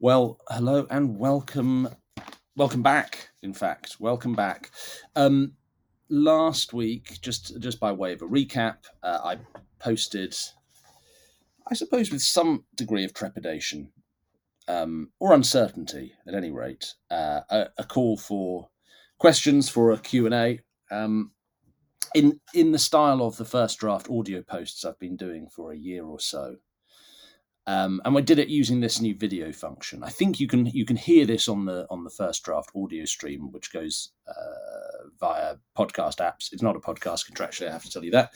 Well, hello and welcome, welcome back. In fact, welcome back. Um, last week, just just by way of a recap, uh, I posted, I suppose, with some degree of trepidation um, or uncertainty, at any rate, uh, a, a call for questions for a Q and A. Um, in in the style of the first draft audio posts I've been doing for a year or so. Um, and we did it using this new video function. I think you can you can hear this on the on the first draft audio stream, which goes uh, via podcast apps. It's not a podcast contractually, I have to tell you that.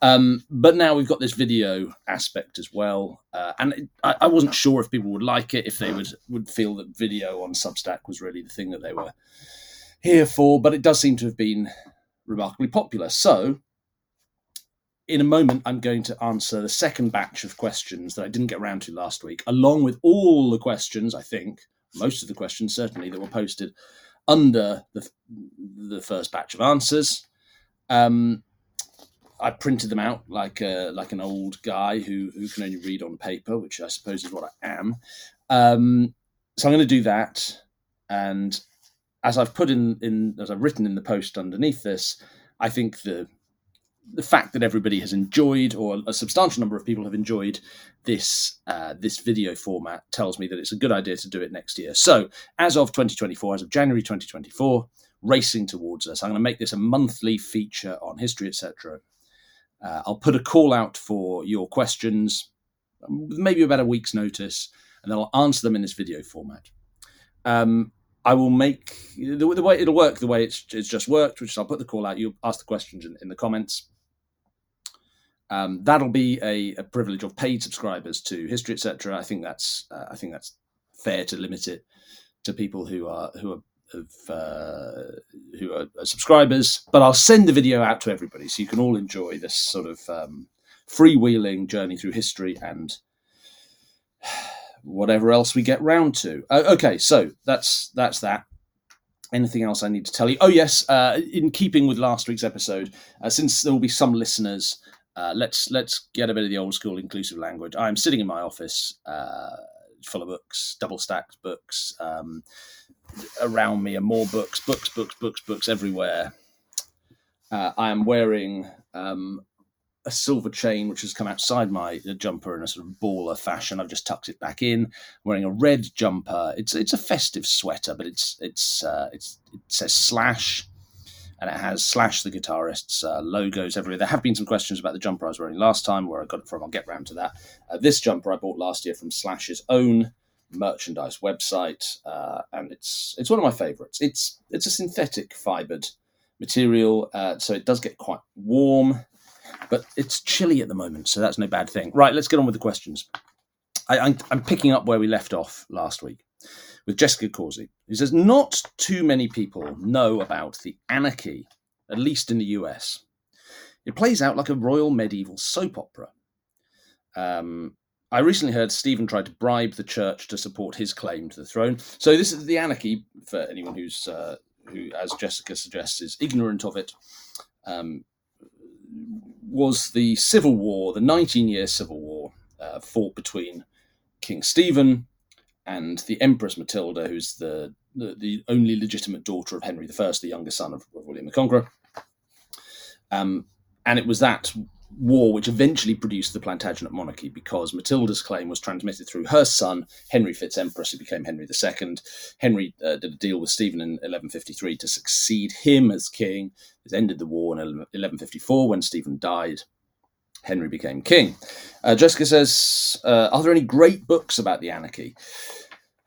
Um, but now we've got this video aspect as well, uh, and it, I, I, wasn't sure if people would like it, if they would would feel that video on Substack was really the thing that they were here for. But it does seem to have been remarkably popular. So in a moment, I'm going to answer the second batch of questions that I didn't get around to last week, along with all the questions, I think, most of the questions certainly, that were posted under the, the first batch of answers. Um, I printed them out like a, like an old guy who, who can only read on paper, which I suppose is what I am. Um, so I'm going to do that. And as I've put in, in, as I've written in the post underneath this, I think the the fact that everybody has enjoyed, or a substantial number of people have enjoyed this uh, this video format, tells me that it's a good idea to do it next year. So, as of 2024, as of January 2024, racing towards us, I'm going to make this a monthly feature on history, etc. Uh, I'll put a call out for your questions, maybe about a week's notice, and then I'll answer them in this video format. Um, I will make the, the, way it'll work the way it's, it's just worked, which is I'll put the call out. You ask the questions in, in the comments. Um, that'll be a, a, privilege of paid subscribers to history, etc. I think that's uh, I think that's fair to limit it to people who are who are of, uh, who are, subscribers. But I'll send the video out to everybody so you can all enjoy this sort of um, freewheeling journey through history and whatever else we get round to. Uh, okay, so that's that's that. Anything else I need to tell you? Oh yes, uh, in keeping with last week's episode, uh, since there will be some listeners uh, let's let's get a bit of the old school inclusive language. I'm sitting in my office, uh, full of books, double stacked books. Um, around me are more books, books, books, books, books everywhere. Uh, I am wearing um, a silver chain which has come outside my jumper in a sort of baller fashion. I've just tucked it back in. I'm wearing a red jumper. It's it's a festive sweater, but it's it's uh, it's it says slash and it has Slash the guitarist's uh, logos everywhere. There have been some questions about the jumper I was wearing last time, where I got it from. I'll get round to that. Uh, this jumper I bought last year from Slash's own merchandise website, uh, and it's it's one of my favourites. It's it's a synthetic fibred material, uh, so it does get quite warm, but it's chilly at the moment, so that's no bad thing. Right, let's get on with the questions. I, I'm, I'm picking up where we left off last week with Jessica Causey, who says not too many people know about the anarchy, at least in the US. It plays out like a royal medieval soap opera. Um, I recently heard Stephen tried to bribe the church to support his claim to the throne. So this is the anarchy for anyone who's uh, who, as Jessica suggests, is ignorant of it. Um, was the civil war, the 19-year civil war, uh, fought between King Stephen and the Empress Matilda, who's the, the, the only legitimate daughter of Henry I, the younger son of, of William the Conqueror. Um, and it was that war which eventually produced the Plantagenet monarchy because Matilda's claim was transmitted through her son, Henry Fitz-Empress, who became Henry II. Henry uh, did a deal with Stephen in 1153 to succeed him as king. It ended the war in 1154 when Stephen died. Henry became king. Uh, Jessica says, uh, Are there any great books about the anarchy?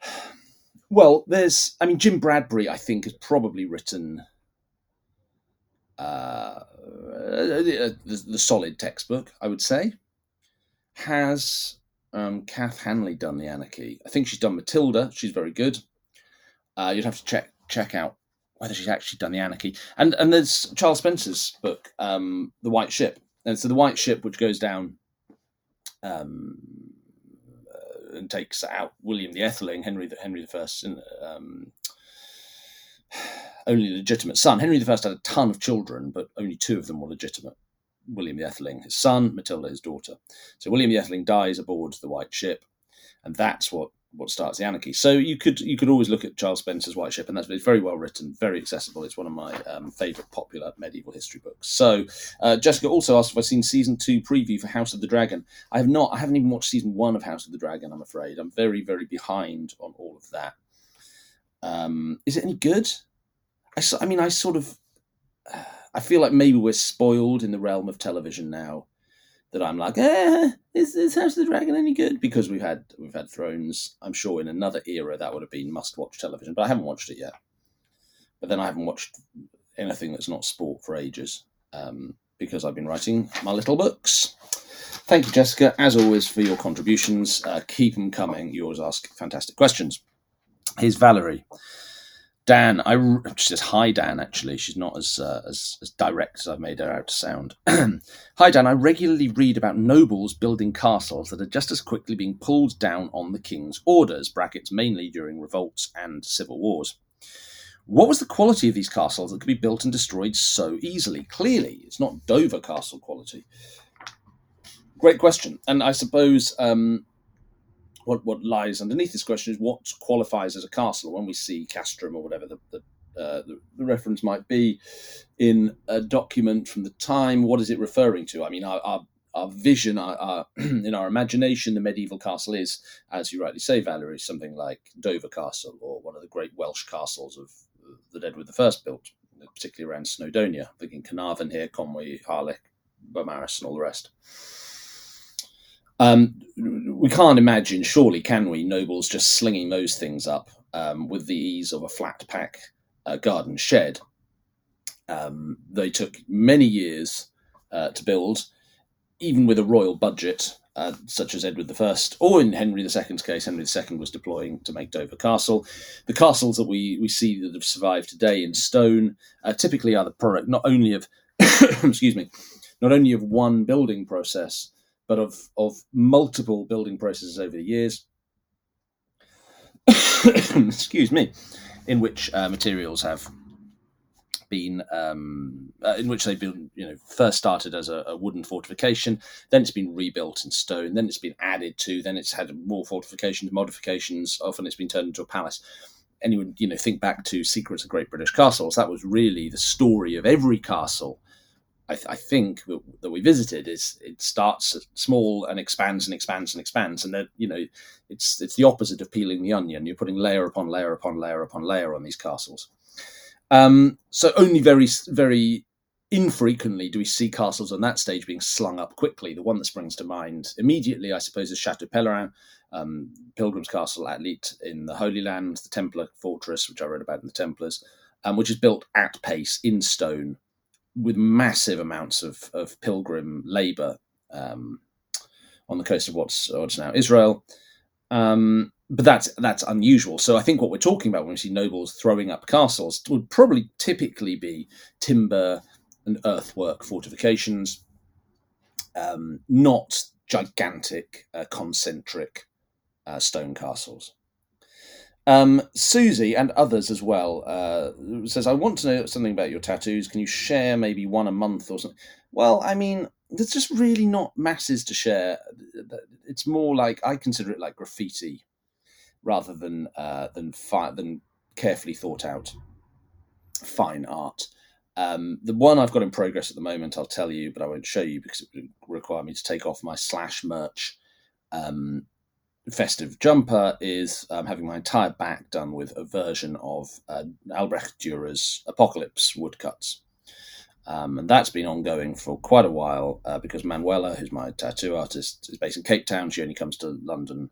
Well, there's, I mean, Jim Bradbury, I think, has probably written uh, the, the, solid textbook, I would say. Has um, Kath Hanley done the Anarchy? I think she's done Matilda. She's very good. Uh, you'd have to check check out whether she's actually done the Anarchy. And and there's Charles Spencer's book, um, The White Ship. And so the White Ship, which goes down um, and takes out William the Etheling, Henry the Henry the First, um, only legitimate son. Henry the First had a ton of children, but only two of them were legitimate. William the Etheling, his son, Matilda, his daughter. So William the Etheling dies aboard the White Ship, and that's what what starts the anarchy. So you could you could always look at Charles Spencer's White Ship, and that's very well written, very accessible. It's one of my um, favourite popular medieval history books. So uh, Jessica also asked if I've seen season two preview for House of the Dragon. I have not. I haven't even watched season one of House of the Dragon. I'm afraid I'm very very behind on all of that. Um, is it any good? I, I mean, I sort of. I feel like maybe we're spoiled in the realm of television now that I'm like, eh, is, is House of the Dragon any good? Because we've had we've had Thrones. I'm sure in another era that would have been must watch television, but I haven't watched it yet. But then I haven't watched anything that's not sport for ages um, because I've been writing my little books. Thank you, Jessica, as always, for your contributions. Uh, keep them coming. You always ask fantastic questions. Here's Valerie. Dan, I she says hi, Dan. Actually, she's not as uh, as, as direct as I've made her out to sound. hi, Dan. I regularly read about nobles building castles that are just as quickly being pulled down on the king's orders. Brackets mainly during revolts and civil wars. What was the quality of these castles that could be built and destroyed so easily? Clearly, it's not Dover castle quality. Great question, and I suppose um, what what lies underneath this question is what qualifies as a castle. When we see castrum or whatever the the, uh, the, the reference might be in a document from the time, what is it referring to? I mean, our, our our vision, our, our, in our imagination, the medieval castle is, as you rightly say, Valerie, something like Dover Castle or one of the great Welsh castles of that Edward I built, particularly around Snowdonia, thinking Carnarvon here, Conwy, Harlech, Beaumaris, and all the rest. Um, we can't imagine, surely, can we, nobles just slinging those things up um, with the ease of a flat pack uh, garden shed. Um, they took many years uh, to build, even with a royal budget, uh, such as Edward I, or in Henry II's case, Henry II was deploying to make Dover Castle. The castles that we, we see that have survived today in stone uh, typically are the product not only of, excuse me, not only of one building process, but of of multiple building processes over the years. excuse me, in which uh, materials have been um, uh, in which they've been you know first started as a, a, wooden fortification then it's been rebuilt in stone then it's been added to then it's had more fortifications modifications often it's been turned into a palace anyone you know think back to secrets of great british castles that was really the story of every castle I, th- I, think that we visited is it starts small and expands and expands and expands, and then you know it's it's the opposite of peeling the onion. You're putting layer upon layer upon layer upon layer on these castles. Um, so only very very infrequently do we see castles on that stage being slung up quickly. The one that springs to mind immediately, I suppose, is Chateau Pèlerin, um, Pilgrim's Castle at Leet in the Holy Land, the Templar fortress, which I read about in the Templars, um, which is built at pace in stone with massive amounts of, of pilgrim labor um, on the coast of what's, what's now Israel. Um, but that's that's unusual. So I think what we're talking about when we see nobles throwing up castles would probably typically be timber and earthwork fortifications, um, not gigantic uh, concentric uh, stone castles. Um, Susie and others as well uh, says, I want to know something about your tattoos. Can you share maybe one a month or something? Well, I mean, there's just really not masses to share. It's more like I consider it like graffiti rather than uh, than fi- than carefully thought out fine art. Um, the one I've got in progress at the moment, I'll tell you, but I won't show you because it would require me to take off my slash merch um, festive jumper is um, having my entire back done with a version of uh, Albrecht Dürer's Apocalypse woodcuts. Um, and that's been ongoing for quite a while uh, because Manuela, who's my tattoo artist, is based in Cape Town. She only comes to London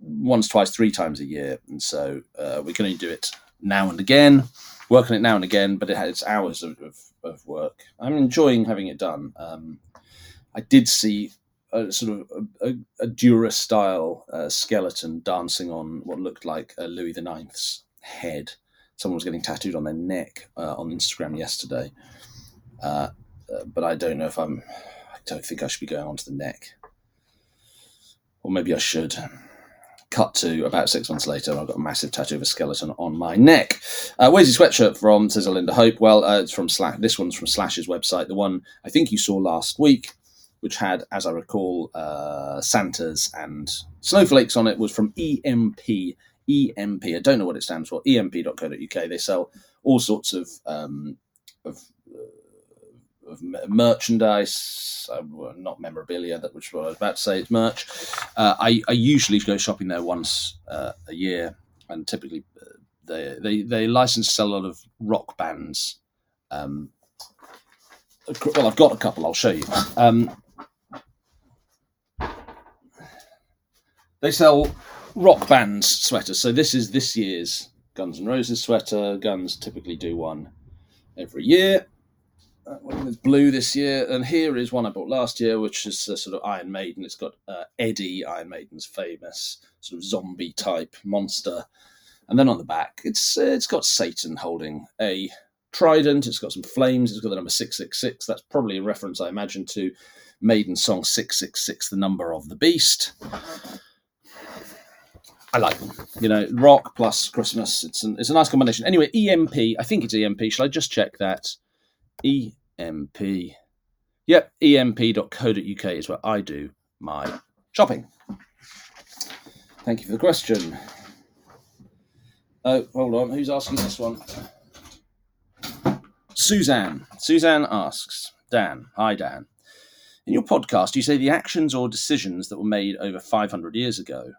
once, twice, three times a year. And so uh, we can only do it now and again, work on it now and again, but it has hours of, of, of work. I'm enjoying having it done. Um, I did see a sort of a, a, a Dürer style uh, skeleton dancing on what looked like a Louis IX's head. Someone was getting tattooed on their neck uh, on Instagram yesterday, uh, uh, but I don't know if I'm. I don't think I should be going onto the neck, or maybe I should. Cut to about six months later, I've got a massive tattoo of a skeleton on my neck. Uh, where's your sweatshirt from? Says Hope. Well, uh, it's from Slash. This one's from Slash's website. The one I think you saw last week which had, as I recall, uh, Santas and snowflakes on it, was from EMP. EMP. I don't know what it stands for. EMP.co.uk. They sell all sorts of um, of, uh, of merchandise, uh, not memorabilia. That which what I was about to say. It's merch. Uh, I I usually go shopping there once uh, a year, and typically uh, they they they license sell a lot of rock bands. Um, well, I've got a couple. I'll show you. Um, they sell rock bands sweaters. So this is this year's Guns N' Roses sweater. Guns typically do one every year. That one is blue this year, and here is one I bought last year, which is a sort of Iron Maiden. It's got uh, Eddie, Iron Maiden's famous sort of zombie type monster, and then on the back, it's uh, it's got Satan holding a trident. It's got some flames. It's got the number six six six. That's probably a reference, I imagine, to Maiden's song six six six, the number of the beast. I like them. You know, rock plus Christmas. It's an, it's a nice combination. Anyway, EMP. I think it's EMP. Shall I just check that? EMP. Yep, emp.co.uk is where I do my shopping. Thank you for the question. Oh, hold on. Who's asking this one? Suzanne. Suzanne asks, Dan. Hi, Dan. In your podcast, you say the actions or decisions that were made over 500 years ago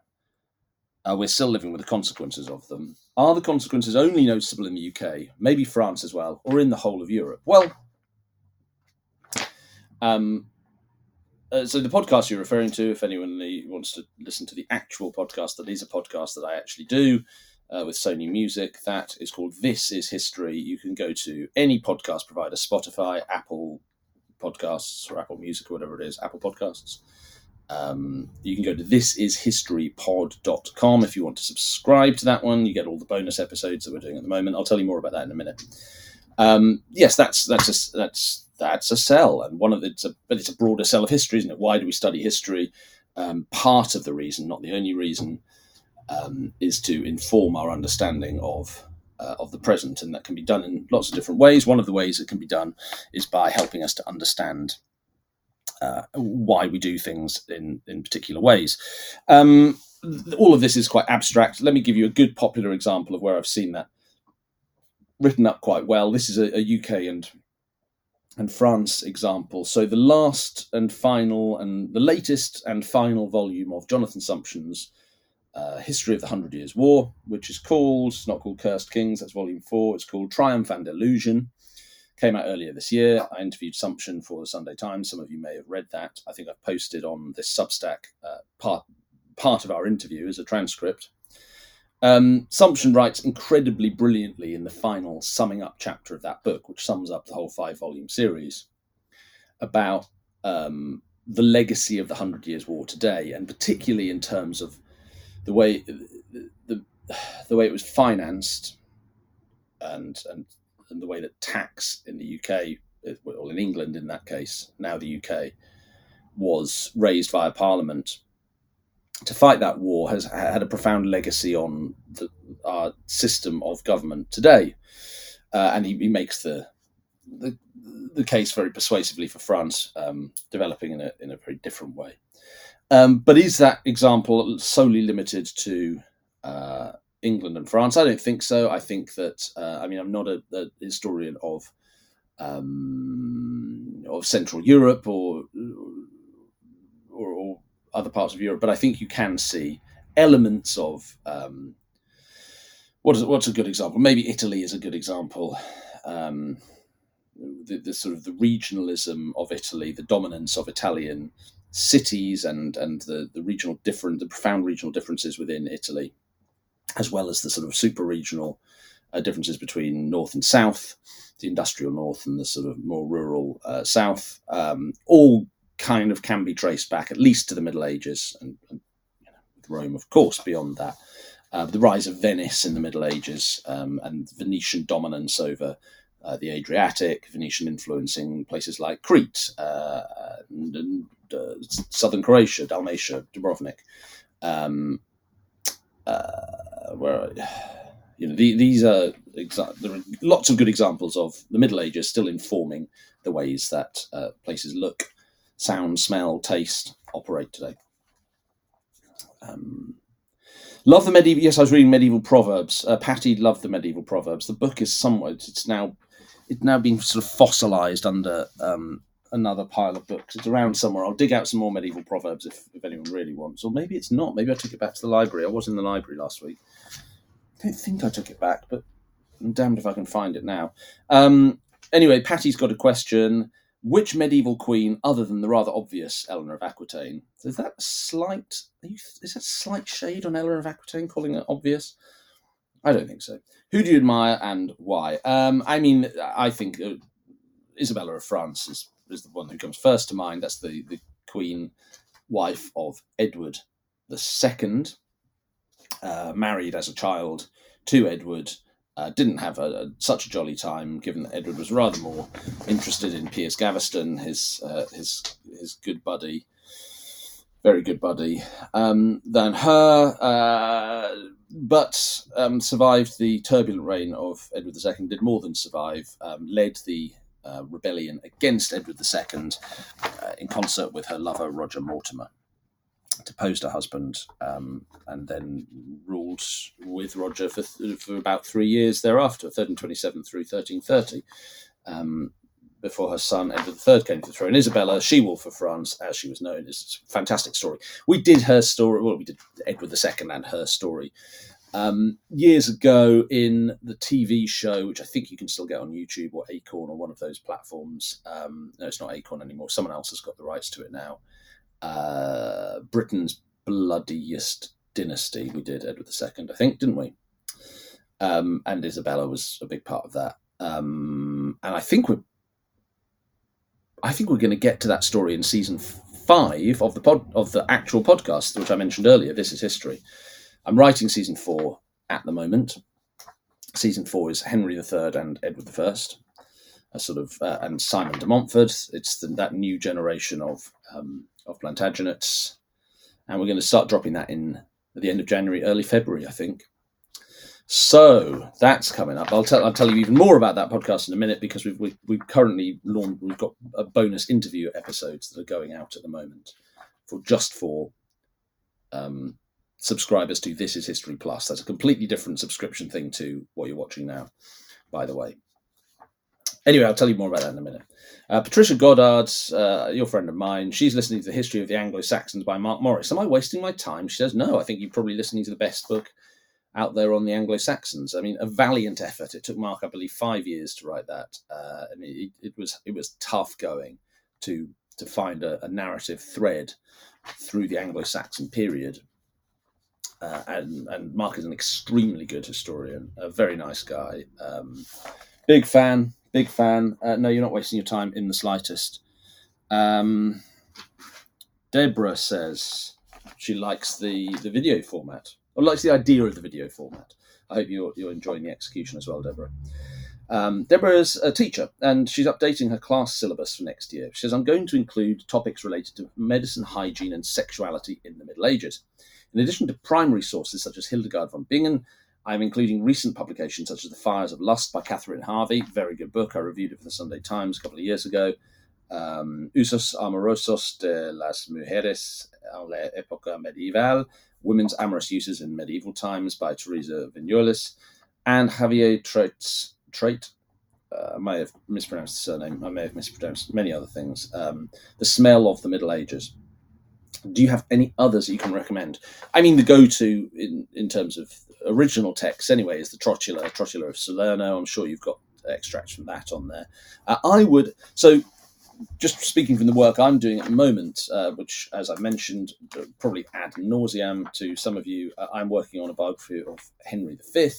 uh, we're still living with the consequences of them. Are the consequences only noticeable in the UK, maybe France as well, or in the whole of Europe? Well, um, uh, so the podcast you're referring to, if anyone wants to listen to the actual podcast, that is a podcast that I actually do uh, with Sony Music. That is called This Is History. You can go to any podcast provider, Spotify, Apple Podcasts, or Apple Music, or whatever it is, Apple Podcasts. Um, you can go to thisishistorypod.com if you want to subscribe to that one. You get all the bonus episodes that we're doing at the moment. I'll tell you more about that in a minute. Um, yes, that's that's a, that's that's a sell, and one of the, it's a, but it's a broader sell of history, isn't it? Why do we study history? Um, part of the reason, not the only reason, um, is to inform our understanding of uh, of the present, and that can be done in lots of different ways. One of the ways it can be done is by helping us to understand uh, why we do things in in particular ways. Um, all of this is quite abstract. Let me give you a good popular example of where I've seen that written up quite well. This is a, a UK and and France example. So the last and final and the latest and final volume of Jonathan Sumption's uh, History of the Hundred Years' War, which is called, it's not called Cursed Kings, that's volume four, it's called Triumph and Illusion came out earlier this year. I interviewed Sumption for the Sunday Times. Some of you may have read that. I think I've posted on this Substack uh, part part of our interview as a transcript. Um, Sumption writes incredibly brilliantly in the final summing up chapter of that book, which sums up the whole five volume series, about um, the legacy of the Hundred Years' War today, and particularly in terms of the way the, the, the way it was financed and and and the way that tax in the UK, or in England in that case, now the UK, was raised via Parliament to fight that war has had a profound legacy on the, our system of government today. Uh, and he, he, makes the, the, the case very persuasively for France, um, developing in a in a very different way. Um, but is that example solely limited to uh, England and France? I don't think so. I think that uh, I mean I'm not a, a historian of um, of Central Europe or, or, or other parts of Europe, but I think you can see elements of um, what is what's a good example? Maybe Italy is a good example. Um, the, the, sort of the regionalism of Italy, the dominance of Italian cities, and and the the regional different, the profound regional differences within Italy as well as the sort of super regional uh, differences between north and south, the industrial north and the sort of more rural uh, south, um, all kind of can be traced back at least to the Middle Ages and, and you know, Rome, of course, beyond that. Uh, the rise of Venice in the Middle Ages um, and Venetian dominance over uh, the Adriatic, Venetian influencing places like Crete uh, and, and uh, southern Croatia, Dalmatia, Dubrovnik. Um, uh, where you know the, these are exa- there are lots of good examples of the Middle Ages still informing the ways that uh, places look. sound, smell, taste operate today. Um, love the medieval. Yes, I was reading medieval proverbs. Uh, Patty loved the medieval proverbs. The book is somewhat. It's now it's now been sort of fossilized under um, another pile of books. It's around somewhere. I'll dig out some more medieval proverbs if, if anyone really wants. Or maybe it's not. Maybe I took it back to the library. I was in the library last week. I don't think I took it back, but I'm damned if I can find it now. Um, anyway, Patty's got a question. Which medieval queen, other than the rather obvious Eleanor of Aquitaine, is that slight? Is that slight shade on Eleanor of Aquitaine, calling it obvious? I don't think so. Who do you admire and why? Um, I mean, I think uh, Isabella of France is, is the one who comes first to mind. That's the, the queen wife of Edward II, uh, married as a child to Edward uh, didn't have a, a, such a jolly time, given that Edward was rather more interested in Piers Gaveston, his uh, his his good buddy, very good buddy, um, than her. Uh, but um, survived the turbulent reign of Edward II. Did more than survive. Um, led the uh, rebellion against Edward II uh, in concert with her lover Roger Mortimer deposed her husband um, and then ruled with Roger for, for about three years thereafter, 1327 through 1330, um, before her son Edward III came to the throne. Isabella, She Wolf of France, as she was known, is a fantastic story. We did her story, well, we did Edward II and her story. Um, years ago in the TV show, which I think you can still get on YouTube or Acorn or one of those platforms. Um, no, it's not Acorn anymore. Someone else has got the rights to it now uh, Britain's bloodiest dynasty. We did Edward II, I think, didn't we? Um, and Isabella was a big part of that. Um, and I think we're, I think we're going to get to that story in season five of the pod of the actual podcast, which I mentioned earlier. This is history. I'm writing season four at the moment. Season four is Henry III and Edward I, a sort of, uh, and Simon de Montfort. It's the, that new generation of um, of Plantagenets, and we're going to start dropping that in at the end of January, early February, I think. So that's coming up. I'll tell I'll tell you even more about that podcast in a minute because we've we, we've currently launched we've got a bonus interview episodes that are going out at the moment for just for um, subscribers to This Is History Plus. That's a completely different subscription thing to what you're watching now, by the way. Anyway, I'll tell you more about that in a minute. Uh, Patricia Goddard, uh, your friend of mine, she's listening to the History of the Anglo Saxons by Mark Morris. Am I wasting my time? She says, No, I think you're probably listening to the best book out there on the Anglo Saxons. I mean, a valiant effort. It took Mark, I believe, five years to write that. Uh, mean, it, it, was it was tough going to to find a, a narrative thread through the Anglo-Saxon period. Uh, and, and Mark is an extremely good historian, a very nice guy. Um, big fan, Big fan. Uh, no, you're not wasting your time in the slightest. Um, Deborah says she likes the, the video format, or likes the idea of the video format. I hope you're, you're enjoying the execution as well, Deborah. Um, Deborah is a teacher and she's updating her class syllabus for next year. She says, I'm going to include topics related to medicine, hygiene, and sexuality in the Middle Ages. In addition to primary sources such as Hildegard von Bingen I'm including recent publications such as The Fires of Lust by Katherine Harvey, very good book. I reviewed it for the Sunday Times a couple of years ago. Um, Usos Amorosos de las Mujeres en la Época Medieval, Women's Amorous Uses in Medieval Times by Teresa Viñuales, and Javier Trait, Trait uh, I may have mispronounced the surname, I may have mispronounced many other things. Um, the Smell of the Middle Ages. Do you have any others you can recommend? I mean, the go-to in in terms of original text anyway is the Trotula, Trotula of Salerno. I'm sure you've got extracts from that on there. Uh, I would so. Just speaking from the work I'm doing at the moment, uh, which, as I mentioned, uh, probably ad nauseam to some of you, uh, I'm working on a biography of Henry V.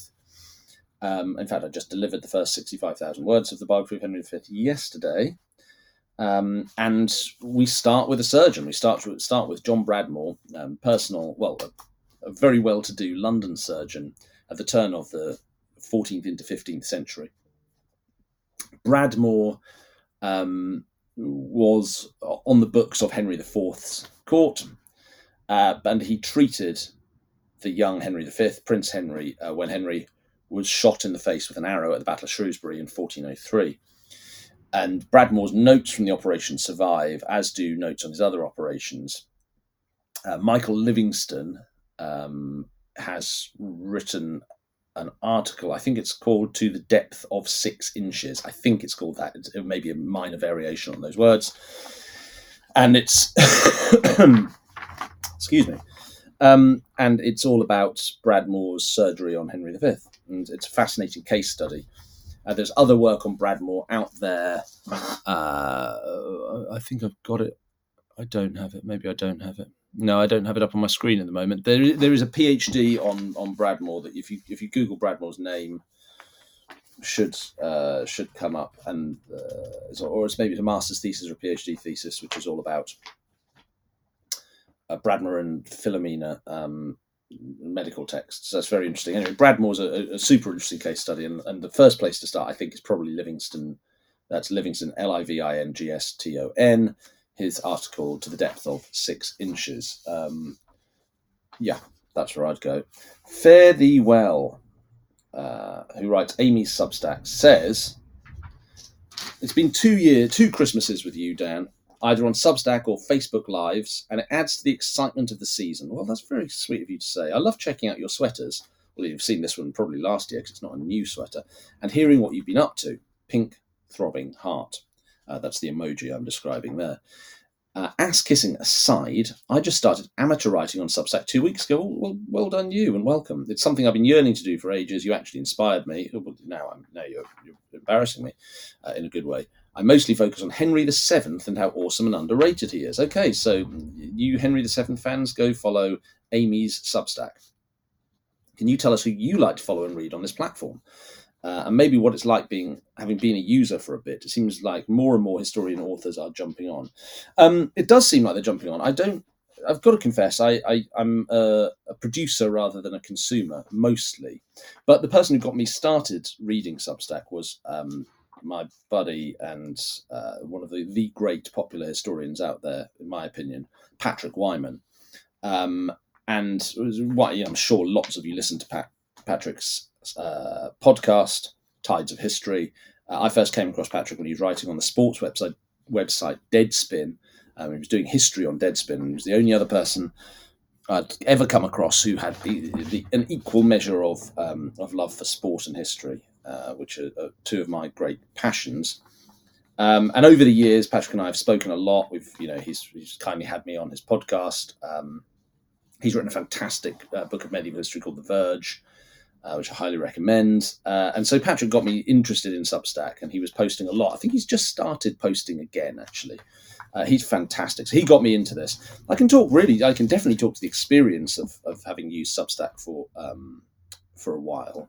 Um, in fact, I just delivered the first 65,000 words of the biography of Henry V yesterday. Um, and we start with a surgeon. We start with, start with John Bradmore, um, personal, well, a, very well-to-do London surgeon at the turn of the 14th into 15th century. Bradmore um, was on the books of Henry IV's court, uh, and he treated the young Henry V, Prince Henry, uh, when Henry was shot in the face with an arrow at the Battle of Shrewsbury in 1403. and Bradmore's notes from the operation survive, as do notes on his other operations. Uh, Michael Livingston um, has written an article. I think it's called "To the Depth of Six Inches." I think it's called that. It may be a minor variation on those words, and it's excuse me, um, and it's all about Bradmore's surgery on Henry V, and it's a fascinating case study. Uh, there's other work on Bradmore out there. Uh, I think I've got it. I don't have it. Maybe I don't have it. No, I don't have it up on my screen at the moment. There, there is a PhD on on Bradmore that if you if you Google Bradmore's name, should uh, should come up, and uh, or it's maybe a master's thesis or a PhD thesis, which is all about uh, Bradmore and Philomena um, medical texts. That's very interesting. Anyway, Bradmore's a, a, super interesting case study, and, and the first place to start, I think, is probably Livingston. That's Livingston, L I V I N G S T O N his article to the depth of six inches. Um, yeah, that's where I'd go. Fare thee well, uh, who writes Amy's Substack, says, It's been two years, two Christmases with you, Dan, either on Substack or Facebook Lives, and it adds to the excitement of the season. Well, that's very sweet of you to say. I love checking out your sweaters. Well, you've seen this one probably last year because it's not a new sweater, and hearing what you've been up to. Pink, throbbing heart. Uh, that's the emoji I'm describing there. Uh, ass kissing aside, I just started amateur writing on Substack two weeks ago. Well, well done you and welcome. It's something I've been yearning to do for ages. You actually inspired me. Now, I'm, now you're, you're embarrassing me uh, in a good way. I mostly focus on Henry VII and how awesome and underrated he is. Okay, so you Henry VII fans, go follow Amy's Substack. Can you tell us who you like to follow and read on this platform? Uh, and maybe what it's like being having been a user for a bit. It seems like more and more historian authors are jumping on. Um, it does seem like they're jumping on. I don't. I've got to confess, I, I am a, a, producer rather than a consumer mostly. But the person who got me started reading Substack was um, my buddy and uh, one of the the great popular historians out there, in my opinion, Patrick Wyman. Um, and you know, I'm sure lots of you listen to Pat, Patrick's uh, podcast, Tides of History. Uh, I first came across Patrick when he was writing on the sports website website Deadspin. Um, he was doing history on Deadspin, he was the only other person I'd ever come across who had the, the, an equal measure of um, of love for sport and history, uh, which are, are, two of my great passions. Um, and over the years, Patrick and I have spoken a lot. We've, you know, he's, he's kindly had me on his podcast. Um, he's written a fantastic uh, book of medieval history called The Verge uh, which I highly recommend. Uh, and so Patrick got me interested in Substack, and he was posting a lot. I think he's just started posting again, actually. Uh, he's fantastic. So he got me into this. I can talk really. I can definitely talk to the experience of, of having used Substack for um, for a while.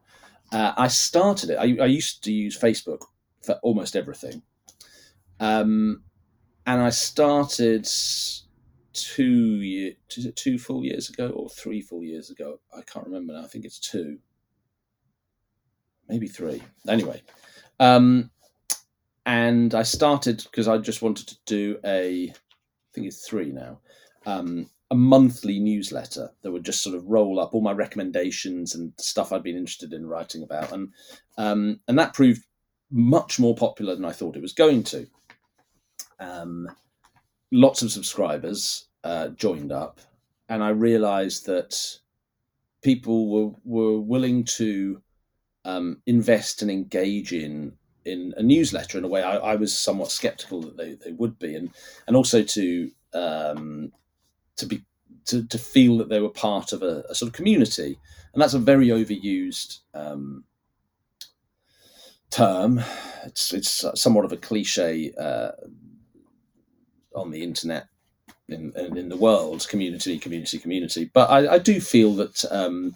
Uh, I started it. I, I, used to use Facebook for almost everything, um, and I started two year, two full years ago or three full years ago. I can't remember now. I think it's two maybe three. Anyway, um, and I started because I just wanted to do a, I think it's three now, um, a monthly newsletter that would just sort of roll up all my recommendations and stuff I'd been interested in writing about, and um, and that proved much more popular than I thought it was going to. Um, lots of subscribers uh, joined up, and I realised that people were were willing to um, invest and engage in in a newsletter in a way I, I, was somewhat skeptical that they, they would be, and and also to um, to be to, to feel that they were part of a, a sort of community, and that's a very overused um, term. It's it's somewhat of a cliche uh, on the internet in, in the world, community, community, community. But I, I do feel that um,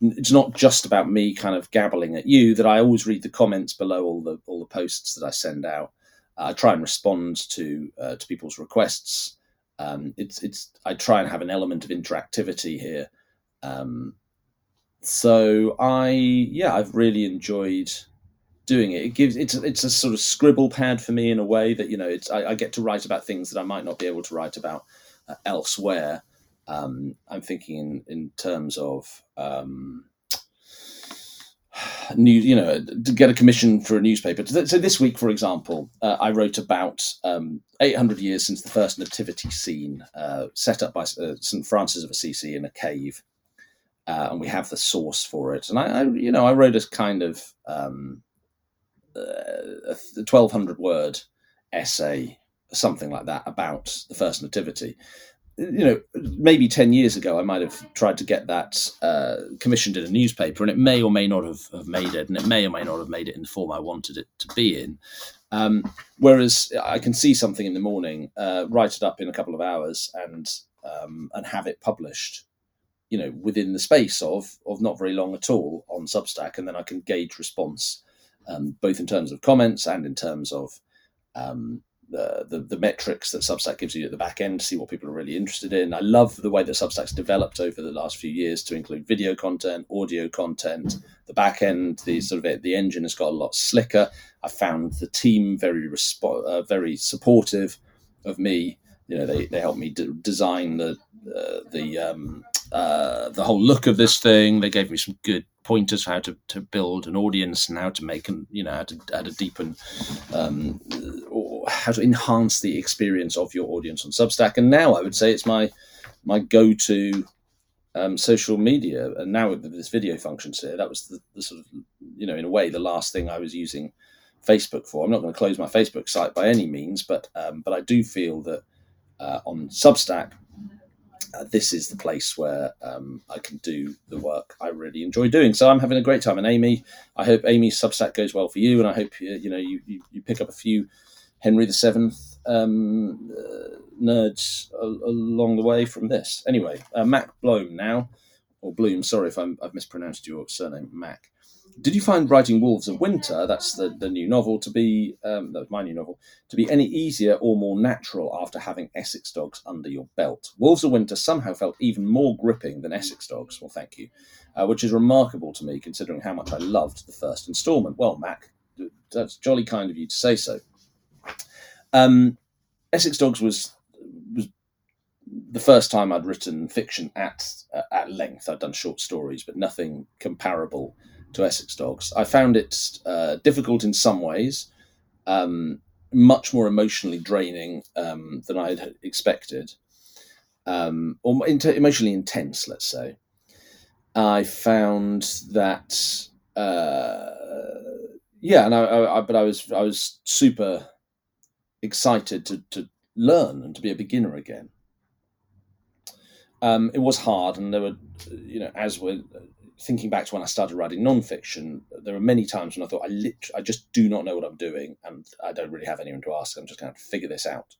it's not just about me kind of gabbling at you. That I always read the comments below all the all the posts that I send out. I try and respond to uh, to people's requests. Um, it's it's I try and have an element of interactivity here. Um, so I yeah I've really enjoyed doing it. It gives it's it's a sort of scribble pad for me in a way that you know it's I, I get to write about things that I might not be able to write about uh, elsewhere. Um, I'm thinking in, in terms of um, new, you know, to get a commission for a newspaper. So this week, for example, uh, I wrote about um, 800 years since the first nativity scene uh, set up by uh, St Francis of Assisi in a cave, uh, and we have the source for it. And I, I you know, I wrote a kind of um, uh, a 1200 word essay, something like that, about the first nativity you know, maybe 10 years ago, I might have tried to get that uh, commissioned in a newspaper, and it may or may not have, have, made it, and it may or may not have made it in the form I wanted it to be in. Um, whereas I can see something in the morning, uh, write it up in a couple of hours, and um, and have it published, you know, within the space of of not very long at all on Substack, and then I can gauge response, um, both in terms of comments and in terms of the, the, metrics that Substack gives you at the back end to see what people are really interested in. I love the way that Substack's developed over the last few years to include video content, audio content. The back end, the sort of the engine has got a lot slicker. I found the team very uh, very supportive of me. You know, they, they helped me d- design the uh, the um, uh, the whole look of this thing. They gave me some good pointers how to, to build an audience and how to make and you know how to how to deepen um, how to enhance the experience of your audience on Substack. And now I would say it's my my go to um, social media. And now with this video functions here, that was the, the, sort of you know in a way the last thing I was using Facebook for. I'm not going to close my Facebook site by any means, but um, but I do feel that uh, on Substack uh, this is the place where um, I can do the work I really enjoy doing. So I'm having a great time. And Amy, I hope Amy's Substack goes well for you, and I hope you, you know you, you, you pick up a few Henry VII um, uh, nerds a- along the way from this. Anyway, uh, Mac Bloom now, or Bloom. Sorry if i have mispronounced your surname, Mac did you find writing Wolves of Winter, that's the, the new novel, to be, um, that was my new novel, to be any easier or more natural after having Essex Dogs under your belt? Wolves of Winter somehow felt even more gripping than Essex Dogs, well, thank you, uh, which is remarkable to me considering how much I loved the first instalment. Well, Mac, that's jolly kind of you to say so. Um, Essex Dogs was was the first time I'd written fiction at uh, at length. I'd done short stories, but nothing comparable to Essex Dogs. I found it uh, difficult in some ways, um, much more emotionally draining um, than I had expected, um, or emotionally intense, let's say. I found that, uh, yeah, and I, I, but I was I was super excited to to learn and to be a beginner again. Um, it was hard, and there were, you know, as we're thinking back to when I started writing nonfiction, there were many times when I thought I lit- I just do not know what I'm doing, and I don't really have anyone to ask. I'm just going to figure this out.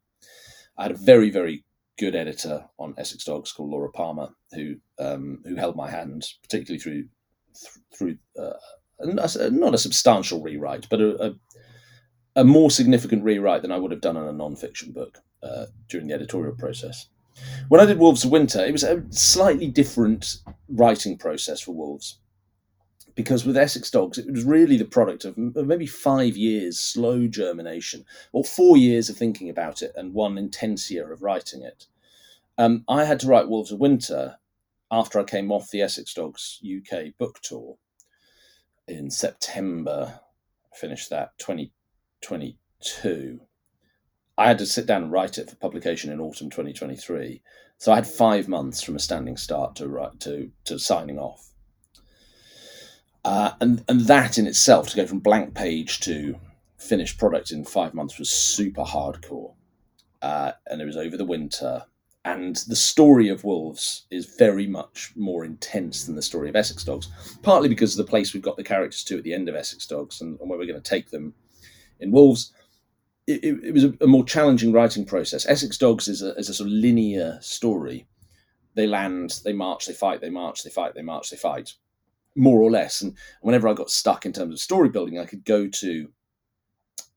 I had a very very good editor on Essex Dogs called Laura Palmer, who um, who held my hand, particularly through through uh, not a substantial rewrite, but a, a, a, more significant rewrite than I would have done on a non-fiction book uh, during the editorial process. When I did Wolves of Winter, it was a slightly different writing process for Wolves. Because with Essex Dogs, it was really the product of maybe five years slow germination, or four years of thinking about it, and one intense year of writing it. Um, I had to write Wolves of Winter after I came off the Essex Dogs UK book tour in September. I finished that 2022. I had to sit down and write it for publication in autumn 2023. So I had five months from a standing start to write, to to signing off. Uh, and and that in itself to go from blank page to finished product in five months was super hardcore. Uh, and it was over the winter. And the story of Wolves is very much more intense than the story of Essex Dogs, partly because of the place we've got the characters to at the end of Essex Dogs and, and where we're going to take them in Wolves it, it, was a, a, more challenging writing process. Essex Dogs is a, is a sort of linear story. They land, they march, they fight, they march, they fight, they march, they fight, more or less. And whenever I got stuck in terms of story building, I could go to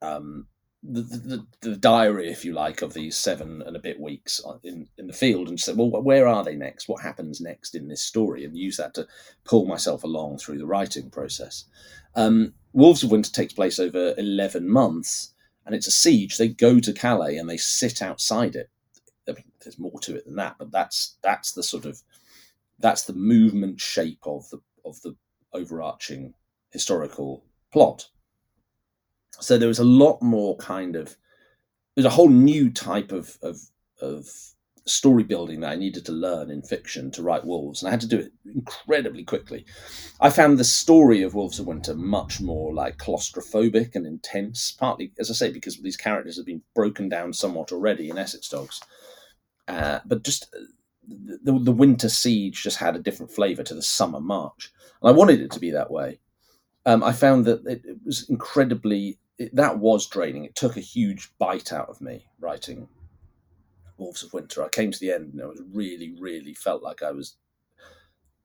um, the, the, the, diary, if you like, of these seven and a bit weeks in, in the field and say, well, where are they next? What happens next in this story? And use that to pull myself along through the writing process. Um, Wolves of Winter takes place over 11 months and it's a siege. They go to Calais and they sit outside it. I mean, there's more to it than that, but that's that's the sort of that's the movement shape of the of the overarching historical plot. So there was a lot more kind of there's a whole new type of of, of story building that I needed to learn in fiction to write Wolves, and I had to do it incredibly quickly. I found the story of Wolves of Winter much more like claustrophobic and intense, partly, as I say, because these characters have been broken down somewhat already in Essex Dogs. Uh, but just uh, the, the winter siege just had a different flavour to the summer march, and I wanted it to be that way. Um, I found that it, it was incredibly it, that was draining. It took a huge bite out of me writing Wolves of Winter. I came to the end and I was really, really felt like I was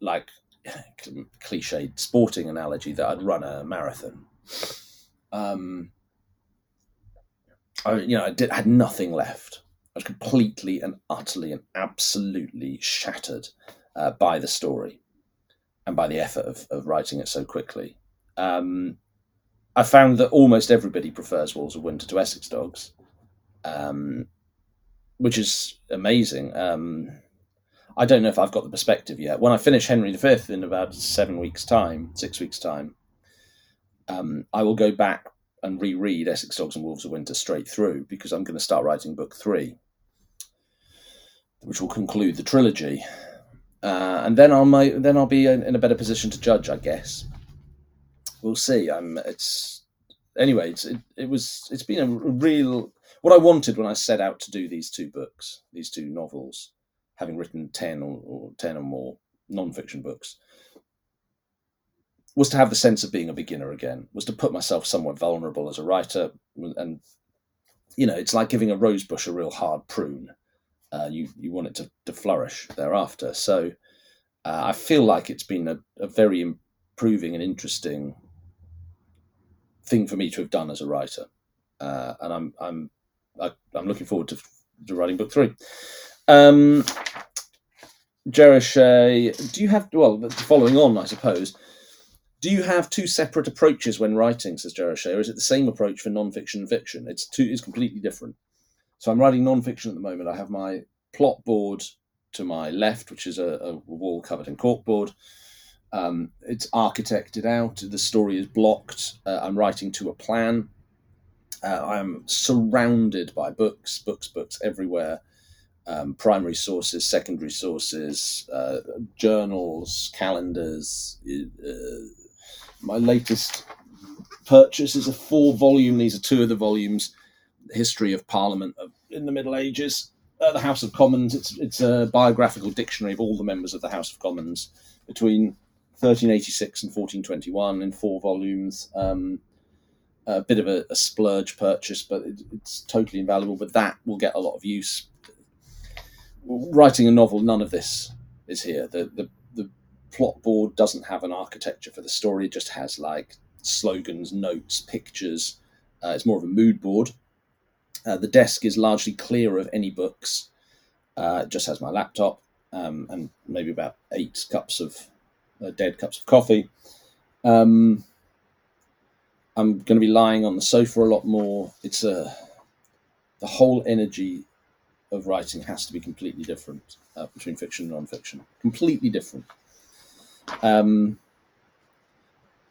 like cliched sporting analogy that I'd run a marathon. Um, I, you know, I did had nothing left. I was completely and utterly and absolutely shattered uh, by the story and by the effort of, of writing it so quickly. Um, I found that almost everybody prefers Wolves of Winter to Essex Dogs. Um, which is amazing. Um, I don't know if I've got the perspective yet. When I finish Henry V in about seven weeks' time, six weeks' time, um, I will go back and reread Essex Dogs and Wolves of Winter straight through because I'm going to start writing book three, which will conclude the trilogy, uh, and then I'll my, then I'll be in, in, a better position to judge, I guess. We'll see. I'm. It's anyway. It's, it, it was. It's been a real what I wanted when I set out to do these two books, these two novels, having written 10 or, or 10 or more non-fiction books, was to have the sense of being a beginner again, was to put myself somewhat vulnerable as a writer. And, you know, it's like giving a rose bush a real hard prune. Uh, you, you want it to, to flourish thereafter. So uh, I feel like it's been a, a very improving and interesting thing for me to have done as a writer. Uh, and I'm I'm I, am looking forward to, to, writing book three. Um, Jerushay, do you have well following on, I suppose? Do you have two separate approaches when writing, says Jerushay, or is it the same approach for non-fiction and fiction? It's two it's completely different. So I'm writing non-fiction at the moment. I have my plot board to my left, which is a, a wall covered in corkboard. Um, it's architected out. The story is blocked. Uh, I'm writing to a plan. Uh, I'm surrounded by books, books, books everywhere. Um, primary sources, secondary sources, uh, journals, calendars. Uh, my latest purchase is a four volume, these are two of the volumes, History of Parliament in the Middle Ages. Uh, the House of Commons, it's, it's a biographical dictionary of all the members of the House of Commons between 1386 and 1421 in four volumes. Um, a bit of a, a splurge purchase, but it, it's totally invaluable. But that will get a lot of use. Writing a novel, none of this is here. The the the plot board doesn't have an architecture for the story. It just has like slogans, notes, pictures. Uh, it's more of a mood board. Uh, the desk is largely clear of any books. Uh, it just has my laptop um, and maybe about eight cups of uh, dead cups of coffee. Um, I'm going to be lying on the sofa a lot more. It's a the whole energy of writing has to be completely different uh, between fiction and non-fiction. Completely different. Um,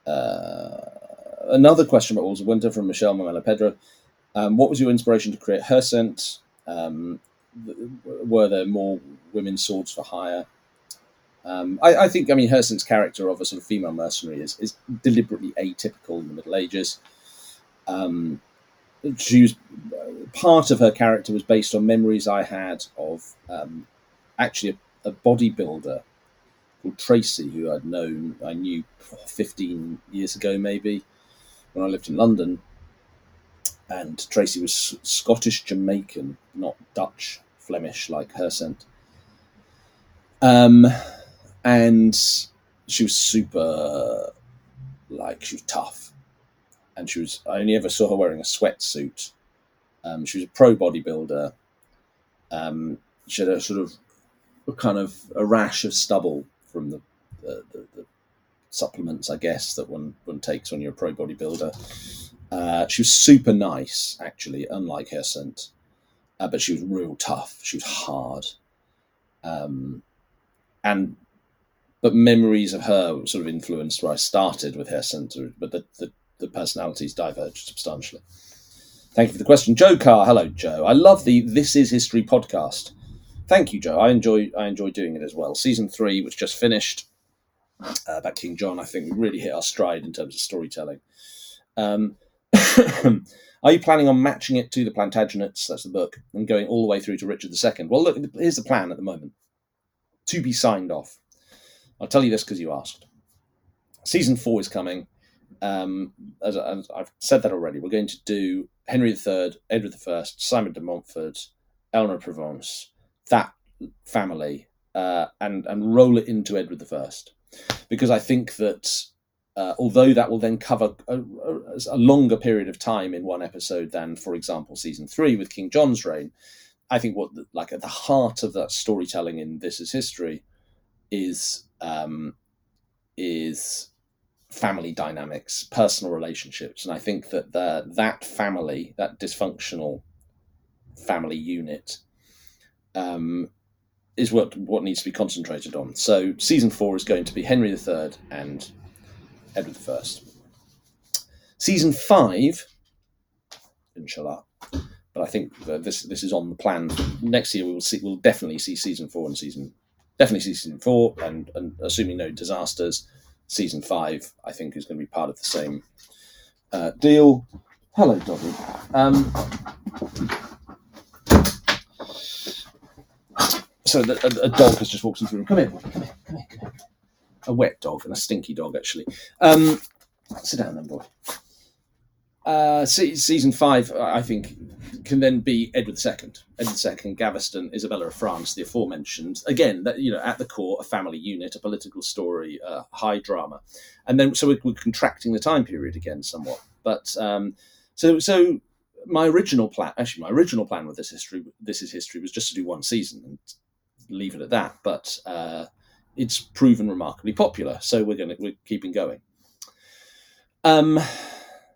uh, another question about Wolves of Winter from Michelle Mamela Pedro. Um, what was your inspiration to create Hersent? Um, were there more women's swords for hire? Um, I, I, think, I mean, Hersent's character of a sort of female mercenary is, is deliberately atypical in the Middle Ages. Um, she was part of her character was based on memories I had of um, actually a, a, bodybuilder called Tracy, who I'd known, I knew 15 years ago, maybe, when I lived in London. And Tracy was Scottish Jamaican, not Dutch Flemish like Hersent. Um, and she was super like she was tough. And she was i only ever saw her wearing a sweatsuit. Um, she was a pro bodybuilder. Um, she had a sort of a kind of a rash of stubble from the, the, the, the supplements i guess that one, one takes when you're a pro bodybuilder. Uh, she was super nice actually unlike Hersent uh, but she was real tough. She was hard. Um, and but memories of her sort of influenced where I started with Hersent, but the, the, the personalities diverged substantially. Thank you for the question, Joe Carr. Hello, Joe. I love the This Is History podcast. Thank you, Joe. I enjoy I enjoy doing it as well. Season three, which just finished uh, about King John, I think we really hit our stride in terms of storytelling. Um, are you planning on matching it to the Plantagenets? That's the book, and going all the way through to Richard II. Well, look, here's the plan at the moment. To be signed off. I'll tell you this because you asked. Season four is coming. Um, as, as, I've said that already, we're going to do Henry III, Edward I, Simon de Montfort, Eleanor of Provence, that family, uh, and and roll it into Edward I, because I think that uh, although that will then cover a, a, longer period of time in one episode than, for example, season three with King John's reign, I think what like at the heart of that storytelling in This Is History is um, is family dynamics, personal relationships, and I think that the, that family, that dysfunctional family unit, um, is what what needs to be concentrated on. So season four is going to be Henry III and Edward I. Season five, inshallah. But I think this this is on the plan. Next year we will see. We'll definitely see season four and season definitely season four, and, and assuming no disasters, season five I think is going to be part of the same uh, deal. Hello, Doggy. Um, so the, a, a, dog has just walked into the room. Come here. Come here. Come here. Come here a wet dog and a stinky dog, actually. Um, sit down then, boy. Uh, season five, I think, can then be Edward II. Edward II, Gaveston, Isabella of France, the aforementioned. Again, that you know, at the core, a family unit, a political story, uh, high drama, and then so we're, we're, contracting the time period again somewhat. But um, so so my original plan, actually, my original plan with this history, this is history, was just to do one season and leave it at that. But uh, it's proven remarkably popular. So we're going to we're keeping going. Um,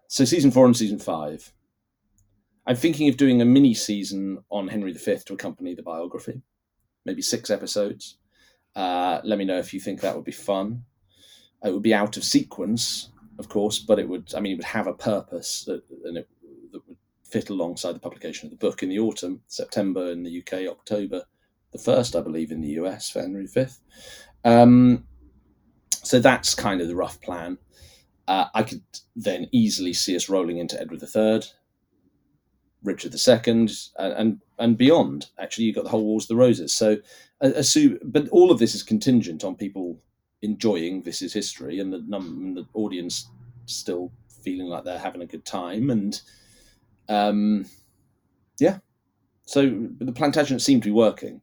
so season four and season five. I'm thinking of doing a mini season on Henry V to accompany the biography, maybe six episodes. Uh, let me know if you think that would be fun. It would be out of sequence, of course, but it would. I mean, it would have a purpose that, and it, that would fit alongside the publication of the book in the autumn, September in the UK, October the first, I believe, in the US for Henry V. Um, so that's kind of the rough plan. Uh, I could then easily see us rolling into Edward III, Richard II, and and, beyond. Actually, you've got the whole Wars of the Roses. So, assume, but all of this is contingent on people enjoying This Is History and the num- and the audience still feeling like they're having a good time. And um, yeah, so the Plantagenets seem to be working.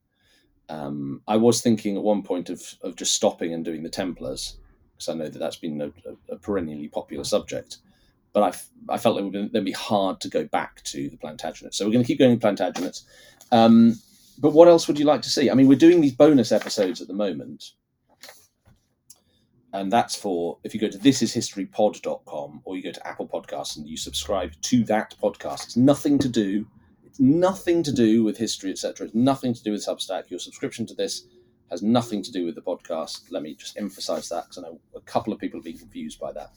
Um, I was thinking at one point of, of just stopping and doing the Templars because I know that that's been a, a, perennially popular subject. But I, I felt it would then be hard to go back to the Plantagenets. So we're going to keep going with Plantagenets. Um, but what else would you like to see? I mean, we're doing these bonus episodes at the moment. And that's for if you go to thisishistorypod.com or you go to Apple Podcasts and you subscribe to that podcast. It's nothing to do it's nothing to do with history, etc. It's nothing to do with Substack. Your subscription to this has nothing to do with the podcast. Let me just emphasize that because I know a couple of people have been confused by that.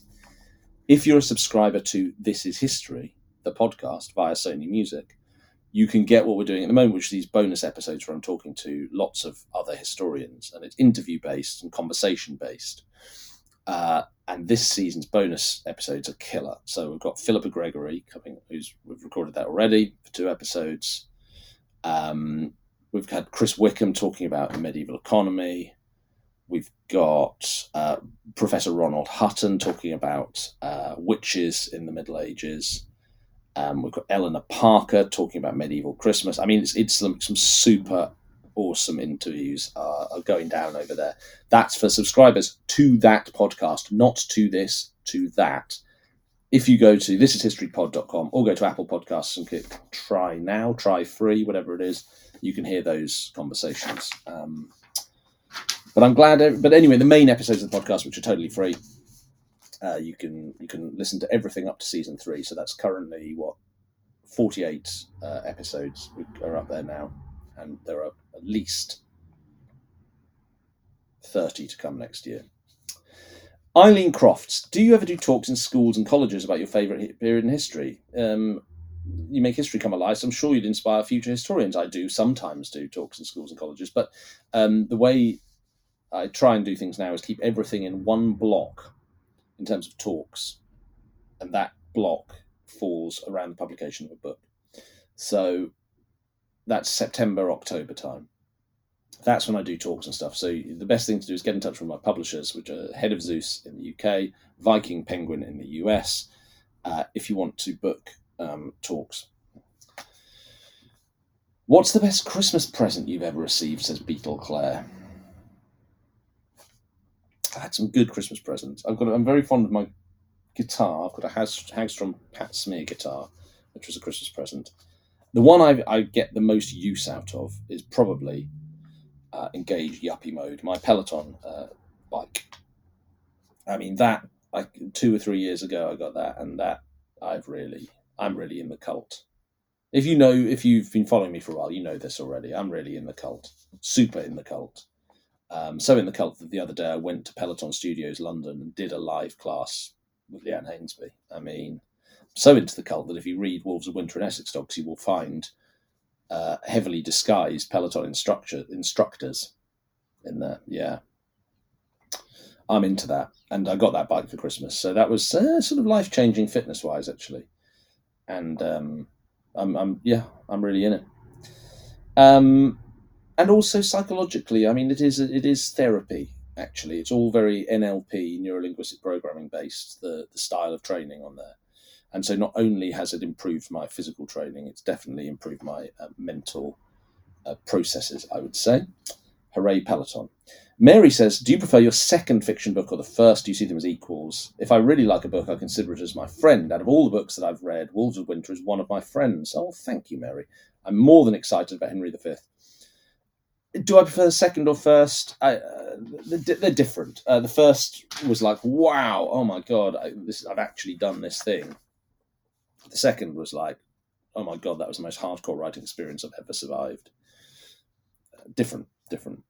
If you're a subscriber to This Is History, the podcast via Sony Music, you can get what we're doing at the moment, which are these bonus episodes where I'm talking to lots of other historians, and it's interview based and conversation based. Uh, and this season's bonus episodes are killer. So we've got Philippa Gregory coming, who's we've recorded that already for two episodes. Um, we've had Chris Wickham talking about medieval economy. We've got uh, Professor Ronald Hutton talking about uh, witches in the Middle Ages. Um, we've got Eleanor Parker talking about medieval Christmas. I mean, it's, it's some, some super awesome interviews are, are going down over there. That's for subscribers to that podcast, not to this, to that. If you go to thisishistorypod.com or go to Apple Podcasts and click try now, try free, whatever it is, you can hear those conversations. Um, but I'm glad. But anyway, the main episodes of the podcast, which are totally free, uh, you can you can listen to everything up to season three. So that's currently what 48 uh, episodes are up there now, and there are at least 30 to come next year. Eileen Crofts, do you ever do talks in schools and colleges about your favourite period in history? Um, you make history come alive, so I'm sure you'd inspire future historians. I do sometimes do talks in schools and colleges, but um, the way I try and do things now is keep everything in one block in terms of talks, and that block falls around the publication of a book. So that's September, October time. That's when I do talks and stuff. So the best thing to do is get in touch with my publishers, which are Head of Zeus in the UK, Viking Penguin in the US, uh, if you want to book um, talks. What's the best Christmas present you've ever received? Says Beetle Claire. I had some good Christmas presents. I've got. I'm very fond of my guitar. I've got a Hagstrom Pat Smear guitar, which was a Christmas present. The one I, I get the most use out of is probably uh, Engage Yuppie Mode, my Peloton uh, bike. I mean that. Like two or three years ago, I got that, and that I've really, I'm really in the cult. If you know, if you've been following me for a while, you know this already. I'm really in the cult, super in the cult. Um, so in the cult that the other day I went to Peloton Studios London and did a live class with Leanne Hainsby. I mean, so into the cult that if you read Wolves of Winter and Essex Dogs, you will find uh, heavily disguised Peloton instructor instructors in there. Yeah, I'm into that, and I got that bike for Christmas, so that was uh, sort of life changing fitness wise actually, and um, I'm, I'm yeah, I'm really in it. Um, and also psychologically, I mean, it is it is therapy. Actually, it's all very NLP, neuro linguistic programming based. The the style of training on there, and so not only has it improved my physical training, it's definitely improved my uh, mental uh, processes. I would say, hooray Peloton. Mary says, Do you prefer your second fiction book or the first? Do you see them as equals? If I really like a book, I consider it as my friend. Out of all the books that I've read, Wolves of Winter is one of my friends. Oh, thank you, Mary. I'm more than excited about Henry V do I prefer the second or first? I, uh, they're, different. Uh, the first was like, wow, oh my god, I, this, I've actually done this thing. The second was like, oh my god, that was the most hardcore writing experience I've ever survived. Uh, different, different.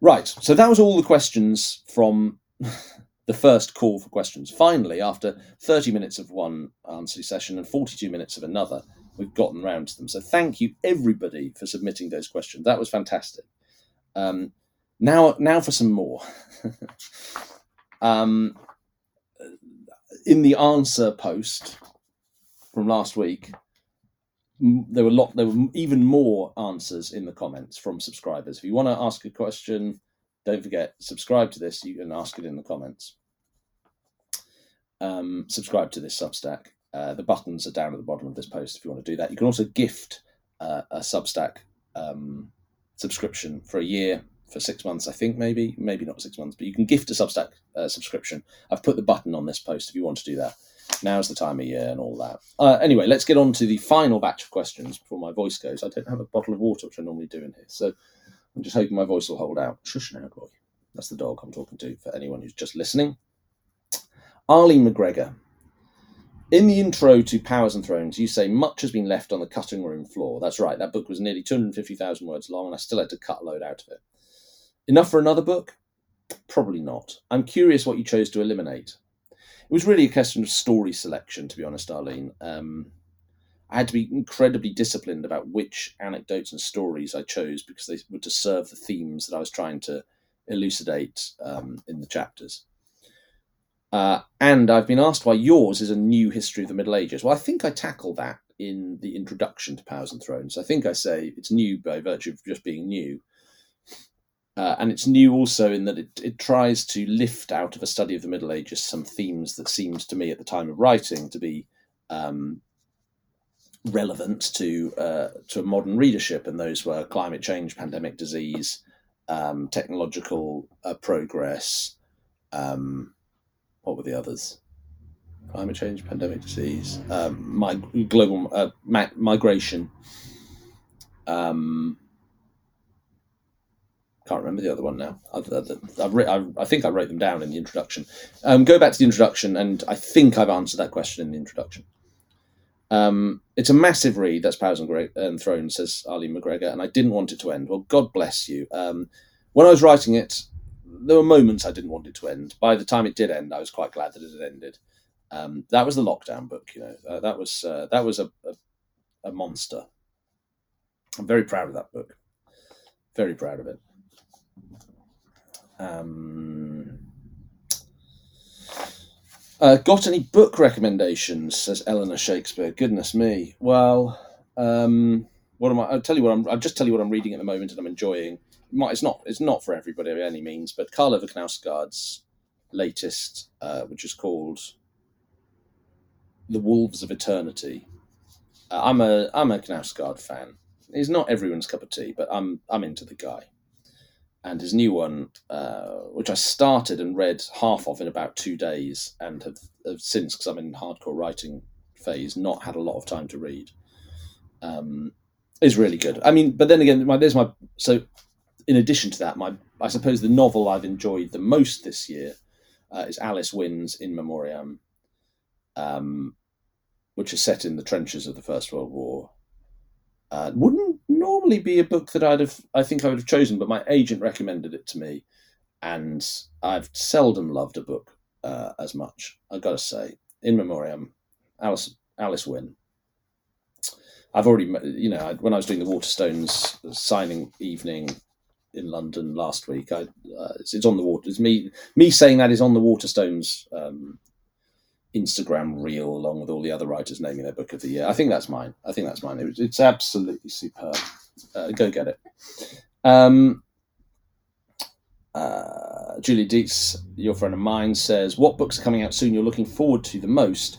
Right, so that was all the questions from the first call for questions. Finally, after 30 minutes of one answer session and 42 minutes of another, we've gotten around to them. So thank you everybody for submitting those questions. That was fantastic. Um, now, now for some more. um, in the answer post from last week, there were lot. There were even more answers in the comments from subscribers. If you want to ask a question, don't forget subscribe to this. You can ask it in the comments. Um, subscribe to this Substack. Uh, the buttons are down at the bottom of this post if you want to do that. You can also gift uh, a Substack um, subscription for a year, for six months, I think maybe, maybe not six months, but you can gift a Substack uh, subscription. I've put the button on this post if you want to do that. Now's the time of year and all that. Uh, anyway, let's get on to the final batch of questions before my voice goes. I don't have a bottle of water, which I normally do in here, so I'm just hoping my voice will hold out. Shush now, boy. That's the dog I'm talking to for anyone who's just listening. Arlene McGregor in the intro to Powers and Thrones, you say much has been left on the cutting room floor. That's right, that book was nearly 250,000 words long, and I still had to cut a load out of it. Enough for another book? Probably not. I'm curious what you chose to eliminate. It was really a question of story selection, to be honest, Arlene. Um, I had to be incredibly disciplined about which anecdotes and stories I chose because they were to serve the themes that I was trying to elucidate um, in the chapters. Uh, and I've been asked why yours is a new history of the Middle Ages. Well, I think I tackle that in the introduction to Powers and Thrones. I think I say it's new by virtue of just being new. Uh, and it's new also in that it, it tries to lift out of a study of the Middle Ages some themes that seems to me at the time of writing to be um, relevant to uh, to a modern readership, and those were climate change, pandemic disease, um, technological uh, progress, um, what were the others? Climate change, pandemic disease, um, my global uh, ma- migration. Um, can't remember the other one now. I've, I've, I've, i think I wrote them down in the introduction. Um, go back to the introduction, and I think I've answered that question in the introduction. Um, it's a massive read. That's Powers and, Gre- and Thrones, says Ali McGregor, and I didn't want it to end. Well, God bless you. Um, when I was writing it, there were moments I didn't want it to end. By the time it did end, I was quite glad that it had ended. Um, that was the lockdown book. You know, uh, that was uh, that was a, a, a monster. I'm very proud of that book. Very proud of it. Um, uh, got any book recommendations? Says Eleanor Shakespeare. Goodness me. Well, um, what am I? I'll tell you what I'm. I'll just tell you what I'm reading at the moment and I'm enjoying. It's not. It's not for everybody by any means, but Karl Ove Knausgaard's latest, uh, which is called "The Wolves of Eternity." Uh, I'm a I'm a Knausgaard fan. He's not everyone's cup of tea, but I'm I'm into the guy and his new one, uh, which I started and read half of in about two days, and have, have since, because I'm in hardcore writing phase, not had a lot of time to read, um, is really good. I mean, but then again, my, there's my so. In addition to that, my I suppose the novel I've enjoyed the most this year uh, is Alice Winn's In Memoriam, um, which is set in the trenches of the First World War. Uh, wouldn't be a book that I'd have, I think I would have chosen, but my agent recommended it to me, and I've seldom loved a book uh, as much. I've got to say, in memoriam, Alice Alice Winn. I've already, you know, when I was doing the Waterstones signing evening in London last week, I uh, it's, it's, on the water. It's me me saying that is on the Waterstones um, Instagram reel along with all the other writers naming their book of the year. I think that's mine. I think that's mine. It, it's absolutely superb. Uh, go get it. Um, uh, Julie Dietz, your friend of mine, says, "What books are coming out soon? You're looking forward to the most."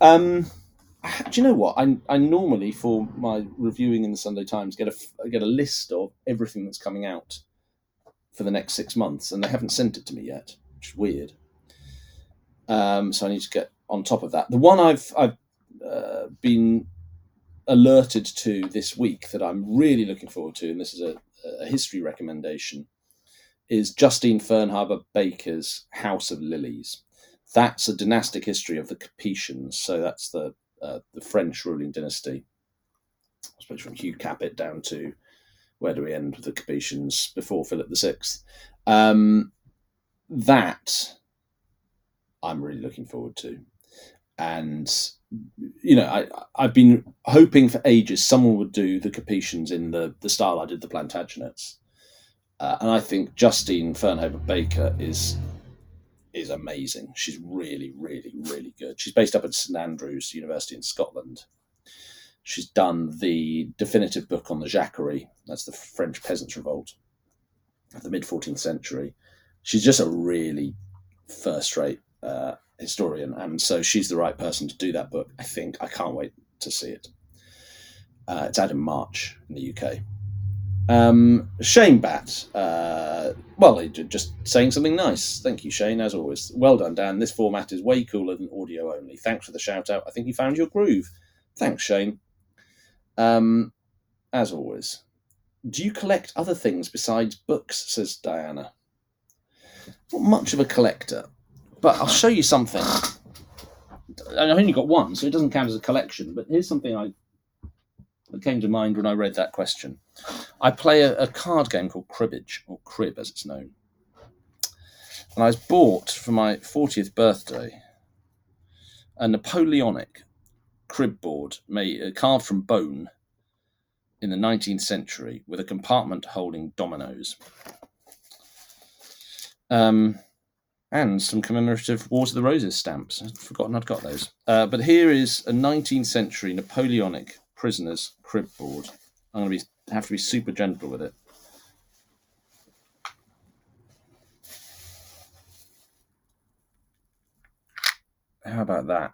Um, do you know what? I, I normally for my reviewing in the Sunday Times get a get a list of everything that's coming out for the next six months, and they haven't sent it to me yet, which is weird. Um, so I need to get on top of that. The one I've I've uh, been alerted to this week that I'm really looking forward to, and this is a, a history recommendation, is Justine Firnhaber Baker's House of Lilies. That's a dynastic history of the Capetians. So that's the uh, the French ruling dynasty. I suppose from Hugh Capet down to where do we end with the Capetians before Philip VI? Um, that I'm really looking forward to. And you know, I I've been hoping for ages someone would do the Capetians in the the style I did the Plantagenets, uh, and I think Justine Firnhaber Baker is is amazing. She's really, really, really good. She's based up at St Andrews University in Scotland. She's done the definitive book on the Jacquerie. That's the French peasants' revolt of the mid 14th century. She's just a really first-rate uh, historian, and so she's the right person to do that book. I think I can't wait to see it. Uh, it's out in March in the UK. Um, Shane Bat, uh, well, just saying something nice. Thank you, Shane, as always. Well done, Dan. This format is way cooler than audio only. Thanks for the shout out. I think you found your groove. Thanks, Shane. Um, as always, do you collect other things besides books? Says Diana. Not much of a collector. But I'll show you something. I've only got one, so it doesn't count as a collection. But here's something I that came to mind when I read that question. I play a, a card game called Cribbage, or Crib as it's known. And I was bought for my 40th birthday a Napoleonic crib board made carved from bone in the 19th century with a compartment holding dominoes. Um, and some commemorative Wars of the Roses stamps. I'd forgotten I'd got those. Uh, but here is a 19th century Napoleonic prisoners crib board. I'm going to be have to be super gentle with it. How about that?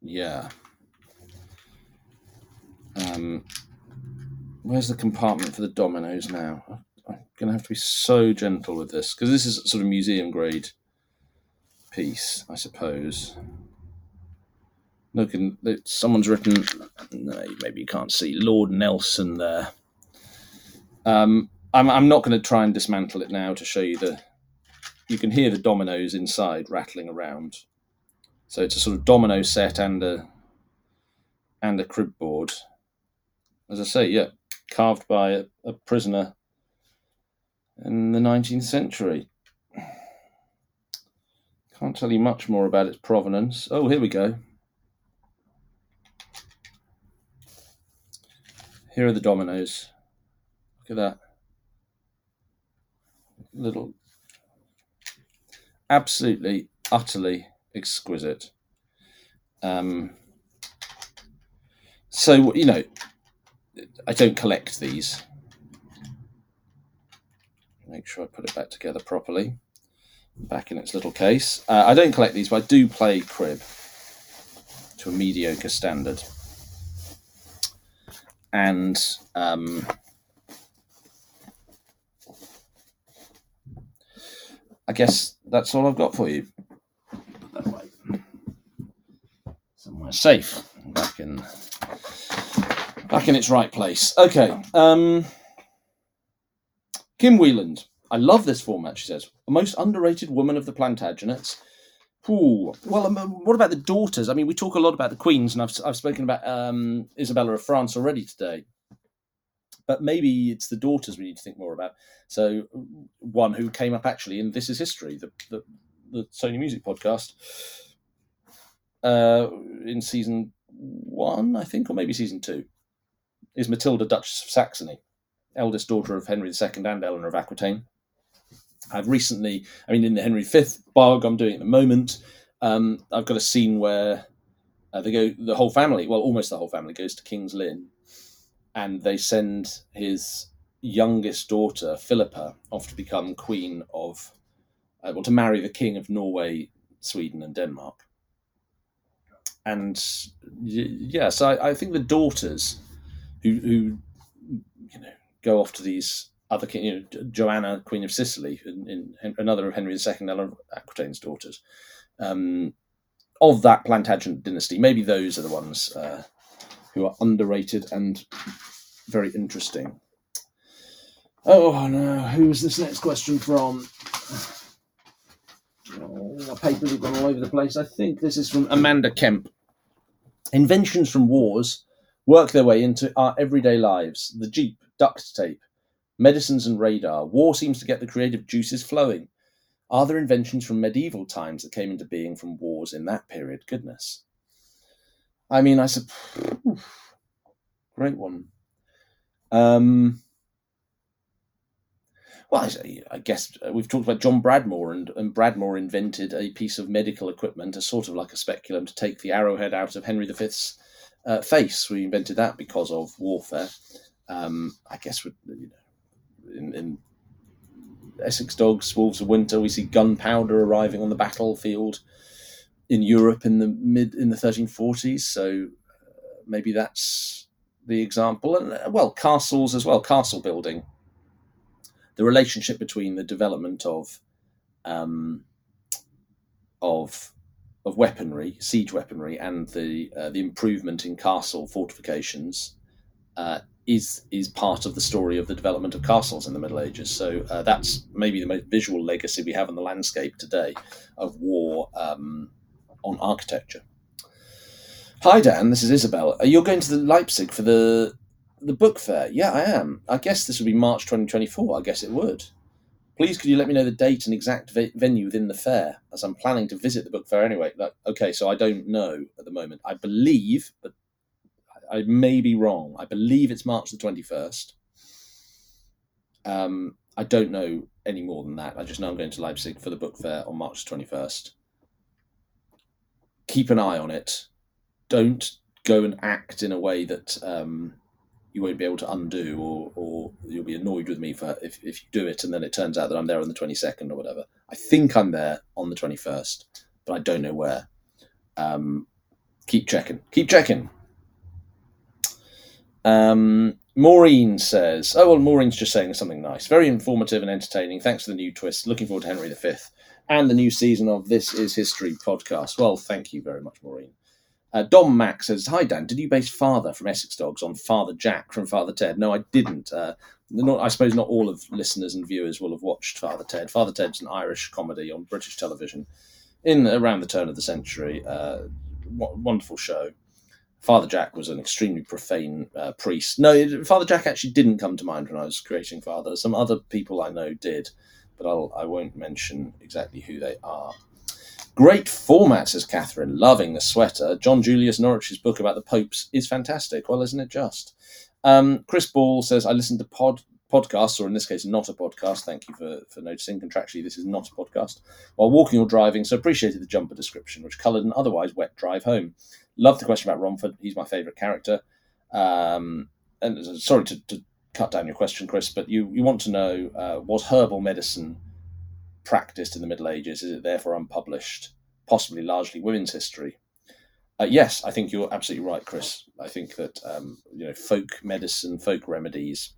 Yeah. Um, where's the compartment for the dominoes now? Going to have to be so gentle with this because this is sort of museum grade piece, I suppose. Look, and someone's written. No, maybe you can't see Lord Nelson there. Um, I'm, I'm not going to try and dismantle it now to show you the. You can hear the dominoes inside rattling around. So it's a sort of domino set and a and a crib board. As I say, yeah, carved by a, a prisoner in the 19th century. Can't tell you much more about its provenance. Oh, here we go. Here are the dominoes. Look at that. Little. Absolutely, utterly exquisite. Um, so, you know, I don't collect these. Make sure I put it back together properly. Back in its little case. Uh, I don't collect these, but I do play crib to a mediocre standard. And um, I guess that's all I've got for you. Somewhere safe, back in back in its right place. Okay. Um, Kim Wheeland. I love this format, she says. A most underrated woman of the Plantagenets. Ooh. Well, um, what about the daughters? I mean, we talk a lot about the queens, and I've, I've spoken about um, Isabella of France already today. But maybe it's the daughters we need to think more about. So, one who came up actually in This Is History, the, the, the Sony Music podcast, uh, in season one, I think, or maybe season two, is Matilda, Duchess of Saxony, eldest daughter of Henry II and Eleanor of Aquitaine. I've recently, I mean, in the Henry V bog I'm doing at the moment, um, I've got a scene where uh, they go, the whole family, well, almost the whole family goes to King's Lynn, and they send his youngest daughter, Philippa, off to become queen of, uh, well, to marry the king of Norway, Sweden, and Denmark. And yes, yeah, so I, I think the daughters who, who you know go off to these other king, you know, Joanna, Queen of Sicily, in, in another of Henry II, Eleanor Aquitaine's daughters, um, of that Plantagenet dynasty. Maybe those are the ones uh, who are underrated and very interesting. Oh no, who's this next question from? Oh, my papers have gone all over the place. I think this is from Amanda Kemp. Inventions from wars work their way into our everyday lives. The Jeep, duct tape, medicines and radar. War seems to get the creative juices flowing. Are there inventions from medieval times that came into being from wars in that period? Goodness. I mean, I said, great one. Um, well, I, guess we've talked about John Bradmore, and, and Bradmore invented a piece of medical equipment, a sort of like a speculum, to take the arrowhead out of Henry V's uh, face. We invented that because of warfare. Um, I guess you know, in, in, Essex Dogs, Wolves of Winter, we see gunpowder arriving on the battlefield in Europe in the mid in the 1340s. So uh, maybe that's the example, and uh, well, castles as well, castle building. The relationship between the development of um, of of weaponry, siege weaponry, and the uh, the improvement in castle fortifications uh, is is part of the story of the development of castles in the Middle Ages. So uh, that's maybe the most visual legacy we have in the landscape today of war um, on architecture. Hi Dan, this is Isabel. You're going to the Leipzig for the the book fair? Yeah, I am. I guess this would be March 2024. I guess it would. Please, could you let me know the date and exact ve- venue within the fair, as I'm planning to visit the book fair anyway. Like, okay, so I don't know at the moment. I believe, but I may be wrong. I believe it's March the 21st. Um, I don't know any more than that. I just know I'm going to Leipzig for the book fair on March 21st. Keep an eye on it. Don't go and act in a way that um, you won't be able to undo, or or you'll be annoyed with me for if, if you do it and then it turns out that I'm there on the 22nd or whatever. I think I'm there on the 21st, but I don't know where. Um, keep checking. Keep checking. Um, Maureen says, "Oh well, Maureen's just saying something nice. Very informative and entertaining. Thanks for the new twist. Looking forward to Henry V and the new season of This Is History podcast. Well, thank you very much, Maureen. Uh, Dom Mack says, "Hi Dan, did you base Father from Essex Dogs on Father Jack from Father Ted?" No, I didn't. Uh, not, I suppose not all of listeners and viewers will have watched Father Ted. Father Ted's an Irish comedy on British television in around the turn of the century. Uh, wonderful show. Father Jack was an extremely profane uh, priest. No, Father Jack actually didn't come to mind when I was creating Father. Some other people I know did, but I'll, I won't mention exactly who they are. Great format, says Catherine, loving the sweater. John Julius Norwich's book about the popes is fantastic. Well, isn't it just? Um, Chris Ball says, I listened to pod podcasts, or in this case, not a podcast. Thank you for, for noticing. Contractually, this is not a podcast. While walking or driving, so appreciated the jumper description, which coloured an otherwise wet drive home. Love the question about Romford. He's my favourite character. Um, and uh, sorry to, to, cut down your question, Chris, but you, you want to know uh, was herbal medicine practiced in the Middle Ages? Is it therefore unpublished, possibly largely women's history? Uh, yes, I think you're absolutely right, Chris. I think that um, you know folk medicine, folk remedies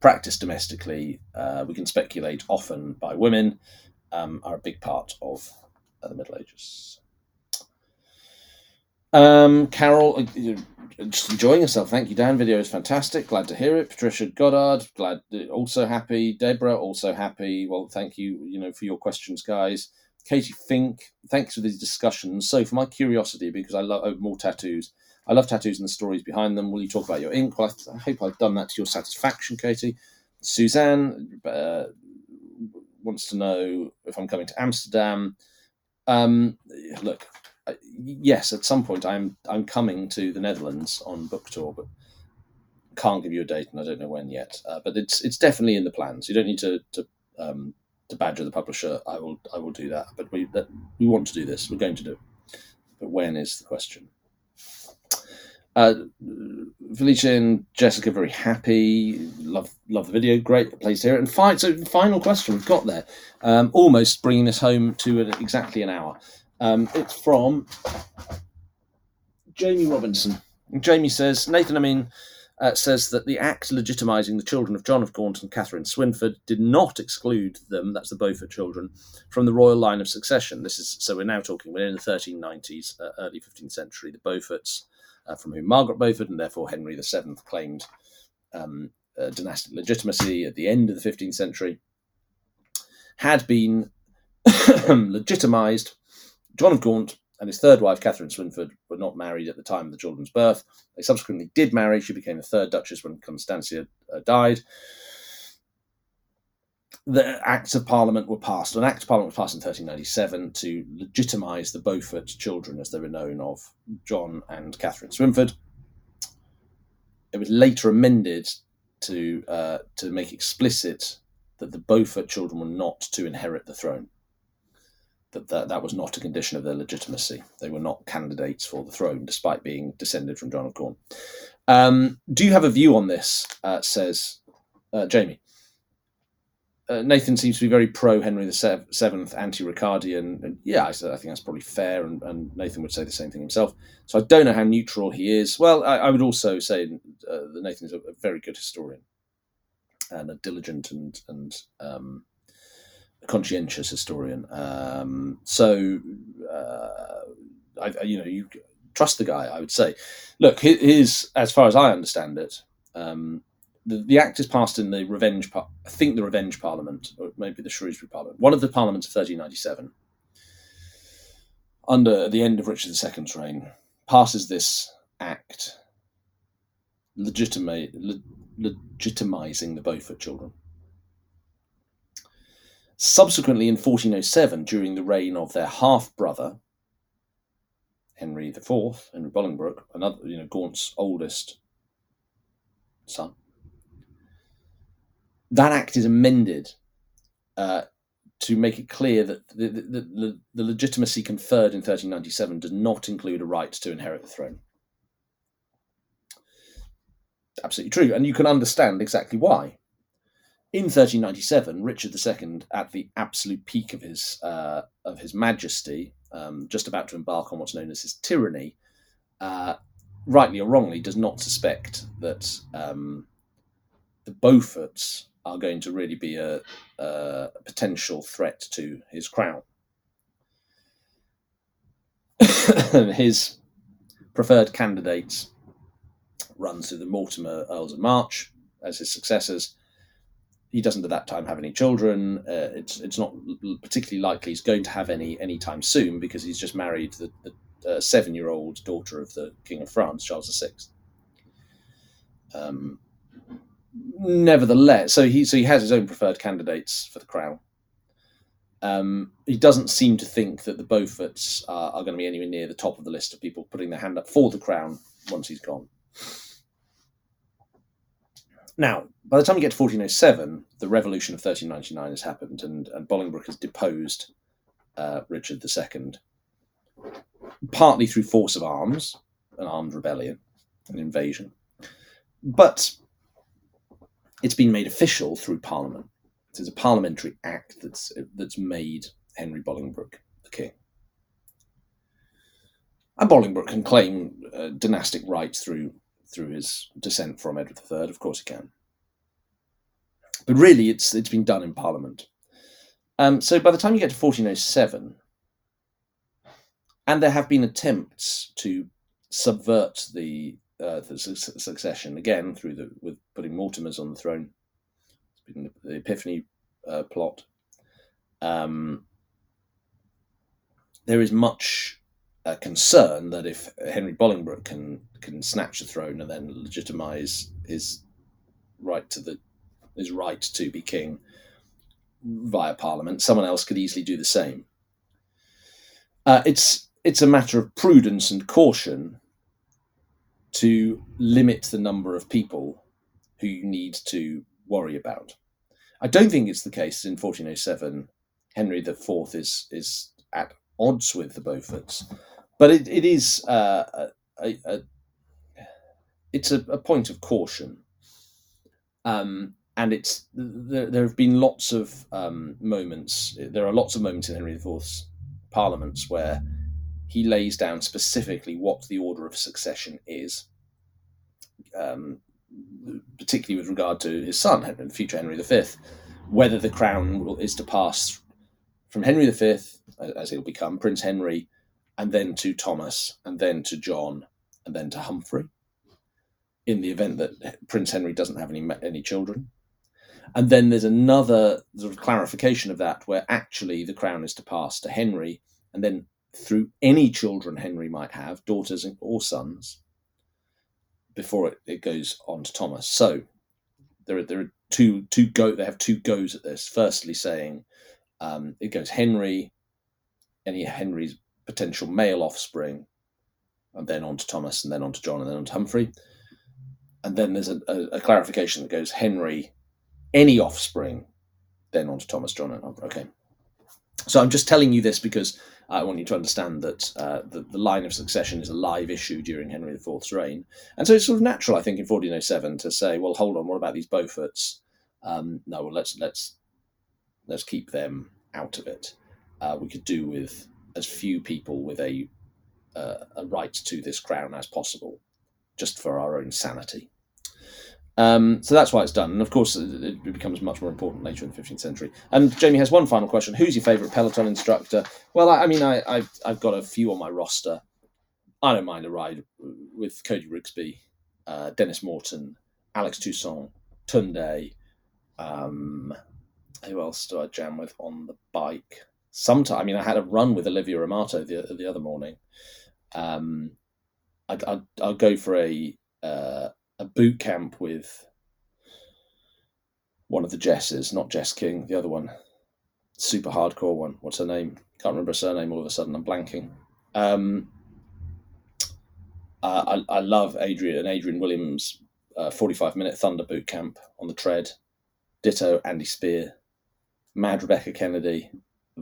practiced domestically, uh, we can speculate often by women, um, are a big part of uh, the Middle Ages. Um, Carol, uh, just enjoying yourself. Thank you, Dan. Video is fantastic. Glad to hear it. Patricia Goddard, glad, uh, also happy. Deborah, also happy. Well, thank you, you know, for your questions, guys. Katie Fink, thanks for these discussions. So, for my curiosity, because I love oh, more tattoos, I love tattoos and the stories behind them. Will you talk about your ink? Well, I, hope I've done that to your satisfaction, Katie. Suzanne uh, wants to know if I'm coming to Amsterdam. Um, look, yes, at some point I'm I'm coming to the Netherlands on book tour, but can't give you a date, and I don't know when yet. Uh, but it's it's definitely in the plans. You don't need to to um, to badger the publisher. I will I will do that. But we that, we want to do this. We're going to do. It. But when is the question? Uh, Felicia and Jessica very happy. Love love the video. Great place to hear it. And fine, so final question we've got there, um, almost bringing us home to an, exactly an hour. Um, it's from Jamie Robinson. Jamie says Nathan Amin uh, says that the act legitimising the children of John of Gaunt and Catherine Swynford did not exclude them, that's the Beaufort children, from the royal line of succession. This is so we're now talking we're in the 1390s, uh, early 15th century. The Beauforts uh, from whom Margaret Beaufort and therefore Henry VII claimed um, uh, dynastic legitimacy at the end of the 15th century, had been legitimised. John of Gaunt and his third wife, Catherine Swynford, were not married at the time of the children's birth. They subsequently did marry. She became the third Duchess when Constantia uh, died the Acts of Parliament were passed. An Act of Parliament was passed in 1397 to legitimise the Beaufort children, as they were known, of John and Catherine Swynford. It was later amended to uh, to make explicit that the Beaufort children were not to inherit the throne. That, that that was not a condition of their legitimacy. They were not candidates for the throne, despite being descended from John of Gaunt. Um, do you have a view on this? Uh, says uh, Jamie uh, Nathan seems to be very pro Henry the Seventh, anti Ricardian, yeah, I, I, think that's probably fair. And, and, Nathan would say the same thing himself. So I don't know how neutral he is. Well, I, I would also say uh, that Nathan is a, a, very good historian and a diligent and and um, conscientious historian. Um, so uh, I, you know, you trust the guy. I would say. Look, his as far as I understand it. Um, the, the act is passed in the Revenge, I think the Revenge Parliament, or maybe the Shrewsbury Parliament, one of the parliaments of 1397, under the end of Richard II's reign, passes this act le, legitimizing the Beaufort children. Subsequently, in 1407, during the reign of their half brother, Henry IV, Henry Bolingbroke, another, you know, Gaunt's oldest son, that act is amended uh, to make it clear that the, the, the, the, legitimacy conferred in 1397 does not include a right to inherit the throne. Absolutely true, and you can understand exactly why. In 1397, Richard II, at the absolute peak of his uh, of his majesty, um, just about to embark on what's known as his tyranny, uh, rightly or wrongly, does not suspect that um, the Beauforts are going to really be a, a potential threat to his crown. his preferred candidates run through the Mortimer Earls of March as his successors. He doesn't at that time have any children. Uh, it's it's not particularly likely he's going to have any anytime soon because he's just married the, the uh, seven-year-old daughter of the King of France, Charles VI. Um, nevertheless, so he so he has his own preferred candidates for the crown. Um, he doesn't seem to think that the Beauforts are, are going to be anywhere near the top of the list of people putting their hand up for the crown once he's gone. Now, by the time you get to 1407, the revolution of 1399 has happened, and, and Bolingbroke has deposed uh, Richard II, partly through force of arms, an armed rebellion, an invasion, but it's been made official through Parliament. It's a parliamentary act that's that's made Henry Bolingbroke the king. And Bolingbroke can claim uh, dynastic rights through through his descent from Edward III. Of course, he can. But really, it's it's been done in Parliament. Um, so by the time you get to 1407, and there have been attempts to subvert the, uh, the su- succession again through the with putting Mortimers on the throne. It's been the Epiphany uh, plot. Um, there is much uh, concern that if Henry Bolingbroke can can snatch the throne and then legitimize his right to the his right to be king via Parliament, someone else could easily do the same. Uh, it's it's a matter of prudence and caution to limit the number of people who you need to worry about. I don't think it's the case in 1407. Henry IV is is at odds with the Beauforts, but it, it is uh, a, a, it's a, a, point of caution. Um, and it's there, there have been lots of um, moments. There are lots of moments in Henry IV's parliaments where he lays down specifically what the order of succession is, um, particularly with regard to his son, future Henry V, whether the crown is to pass from Henry V, as he'll become, Prince Henry, and then to Thomas, and then to John, and then to Humphrey, in the event that Prince Henry doesn't have any any children. And then there's another sort of clarification of that where actually the crown is to pass to Henry, and then through any children Henry might have, daughters or sons, before it, it goes on to Thomas. So there are, there are two two go they have two goes at this. Firstly, saying um, it goes Henry, any Henry's potential male offspring, and then on to Thomas, and then on to John, and then on to Humphrey. And then there's a, a, a clarification that goes Henry, any offspring, then on to Thomas, John, and Humphrey. Okay. So I'm just telling you this because I want you to understand that uh, the, the line of succession is a live issue during Henry IV's reign. And so it's sort of natural, I think, in 1407 to say, well, hold on, what about these Beauforts? Um, no, well, let's let's let's keep them out of it. Uh, we could do with as few people with a uh, a right to this crown as possible, just for our own sanity. Um, so that's why it's done. And of course, it becomes much more important later in the 15th century. And Jamie has one final question. Who's your favourite Peloton instructor? Well, I, I mean, I, have I've got a few on my roster. I don't mind a ride with Cody Rigsby, uh, Denis Morton, Alex Toussaint, Tunde. Um, who else do I jam with on the bike? Sometimes, I mean, I had a run with Olivia Amato the, the other morning. Um, I'd, I'd, I'll go for a. Uh, a boot camp with one of the Jesses, not Jess King, the other one, super hardcore one. What's her name? Can't remember her surname. All of a sudden, I'm blanking. Um, uh, I, I love Adrian and Adrian Williams' uh, 45 minute Thunder boot camp on the tread. Ditto Andy Speer, Mad Rebecca Kennedy,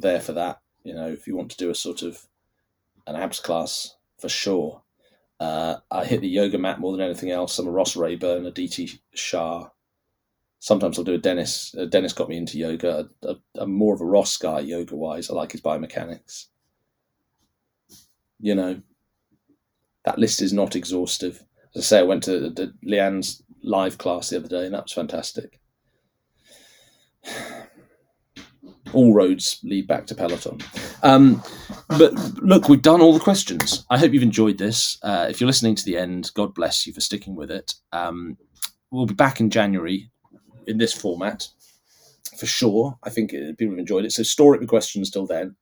there for that. You know, if you want to do a sort of an abs class for sure. Uh, I hit the yoga mat more than anything else. I'm a Ross Rayburn, Aditi Shah. Sometimes I'll do a Denis. Uh, Denis got me into yoga. I, am more of a Ross guy yoga wise. I like his biomechanics. You know, that list is not exhaustive. As I say, I went to the, Leanne's live class the other day, and that was fantastic. All roads lead back to Peloton. Um, but look, we've done all the questions. I hope you've enjoyed this. Uh, if you're listening to the end, God bless you for sticking with it. Um, we'll be back in January in this format for sure. I think people have enjoyed it. So store it with questions till then.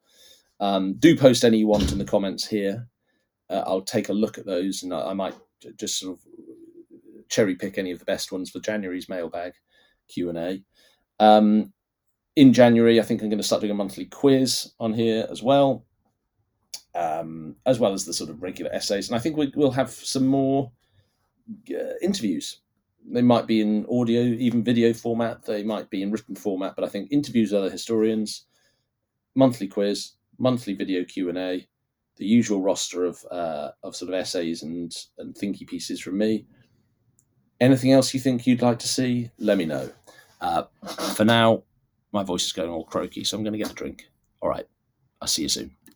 Um, do post any you want in the comments here. uh, I'll take a look at those, and I, I might just sort of cherry pick any of the best ones for January's mailbag Q and A. Um, in January, I think I'm going to start doing a monthly quiz on here as well, um, as well as the sort of regular essays. And I think we, will have some more uh, interviews. They might be in audio, even video format. They might be in written format. But I think interviews with other historians, monthly quiz, monthly video Q and A, the usual roster of uh, of sort of essays and and thinky pieces from me. Anything else you think you'd like to see? Let me know. Uh, for now, my voice is going all croaky, so I'm going to get a drink. All right. I'll see you soon.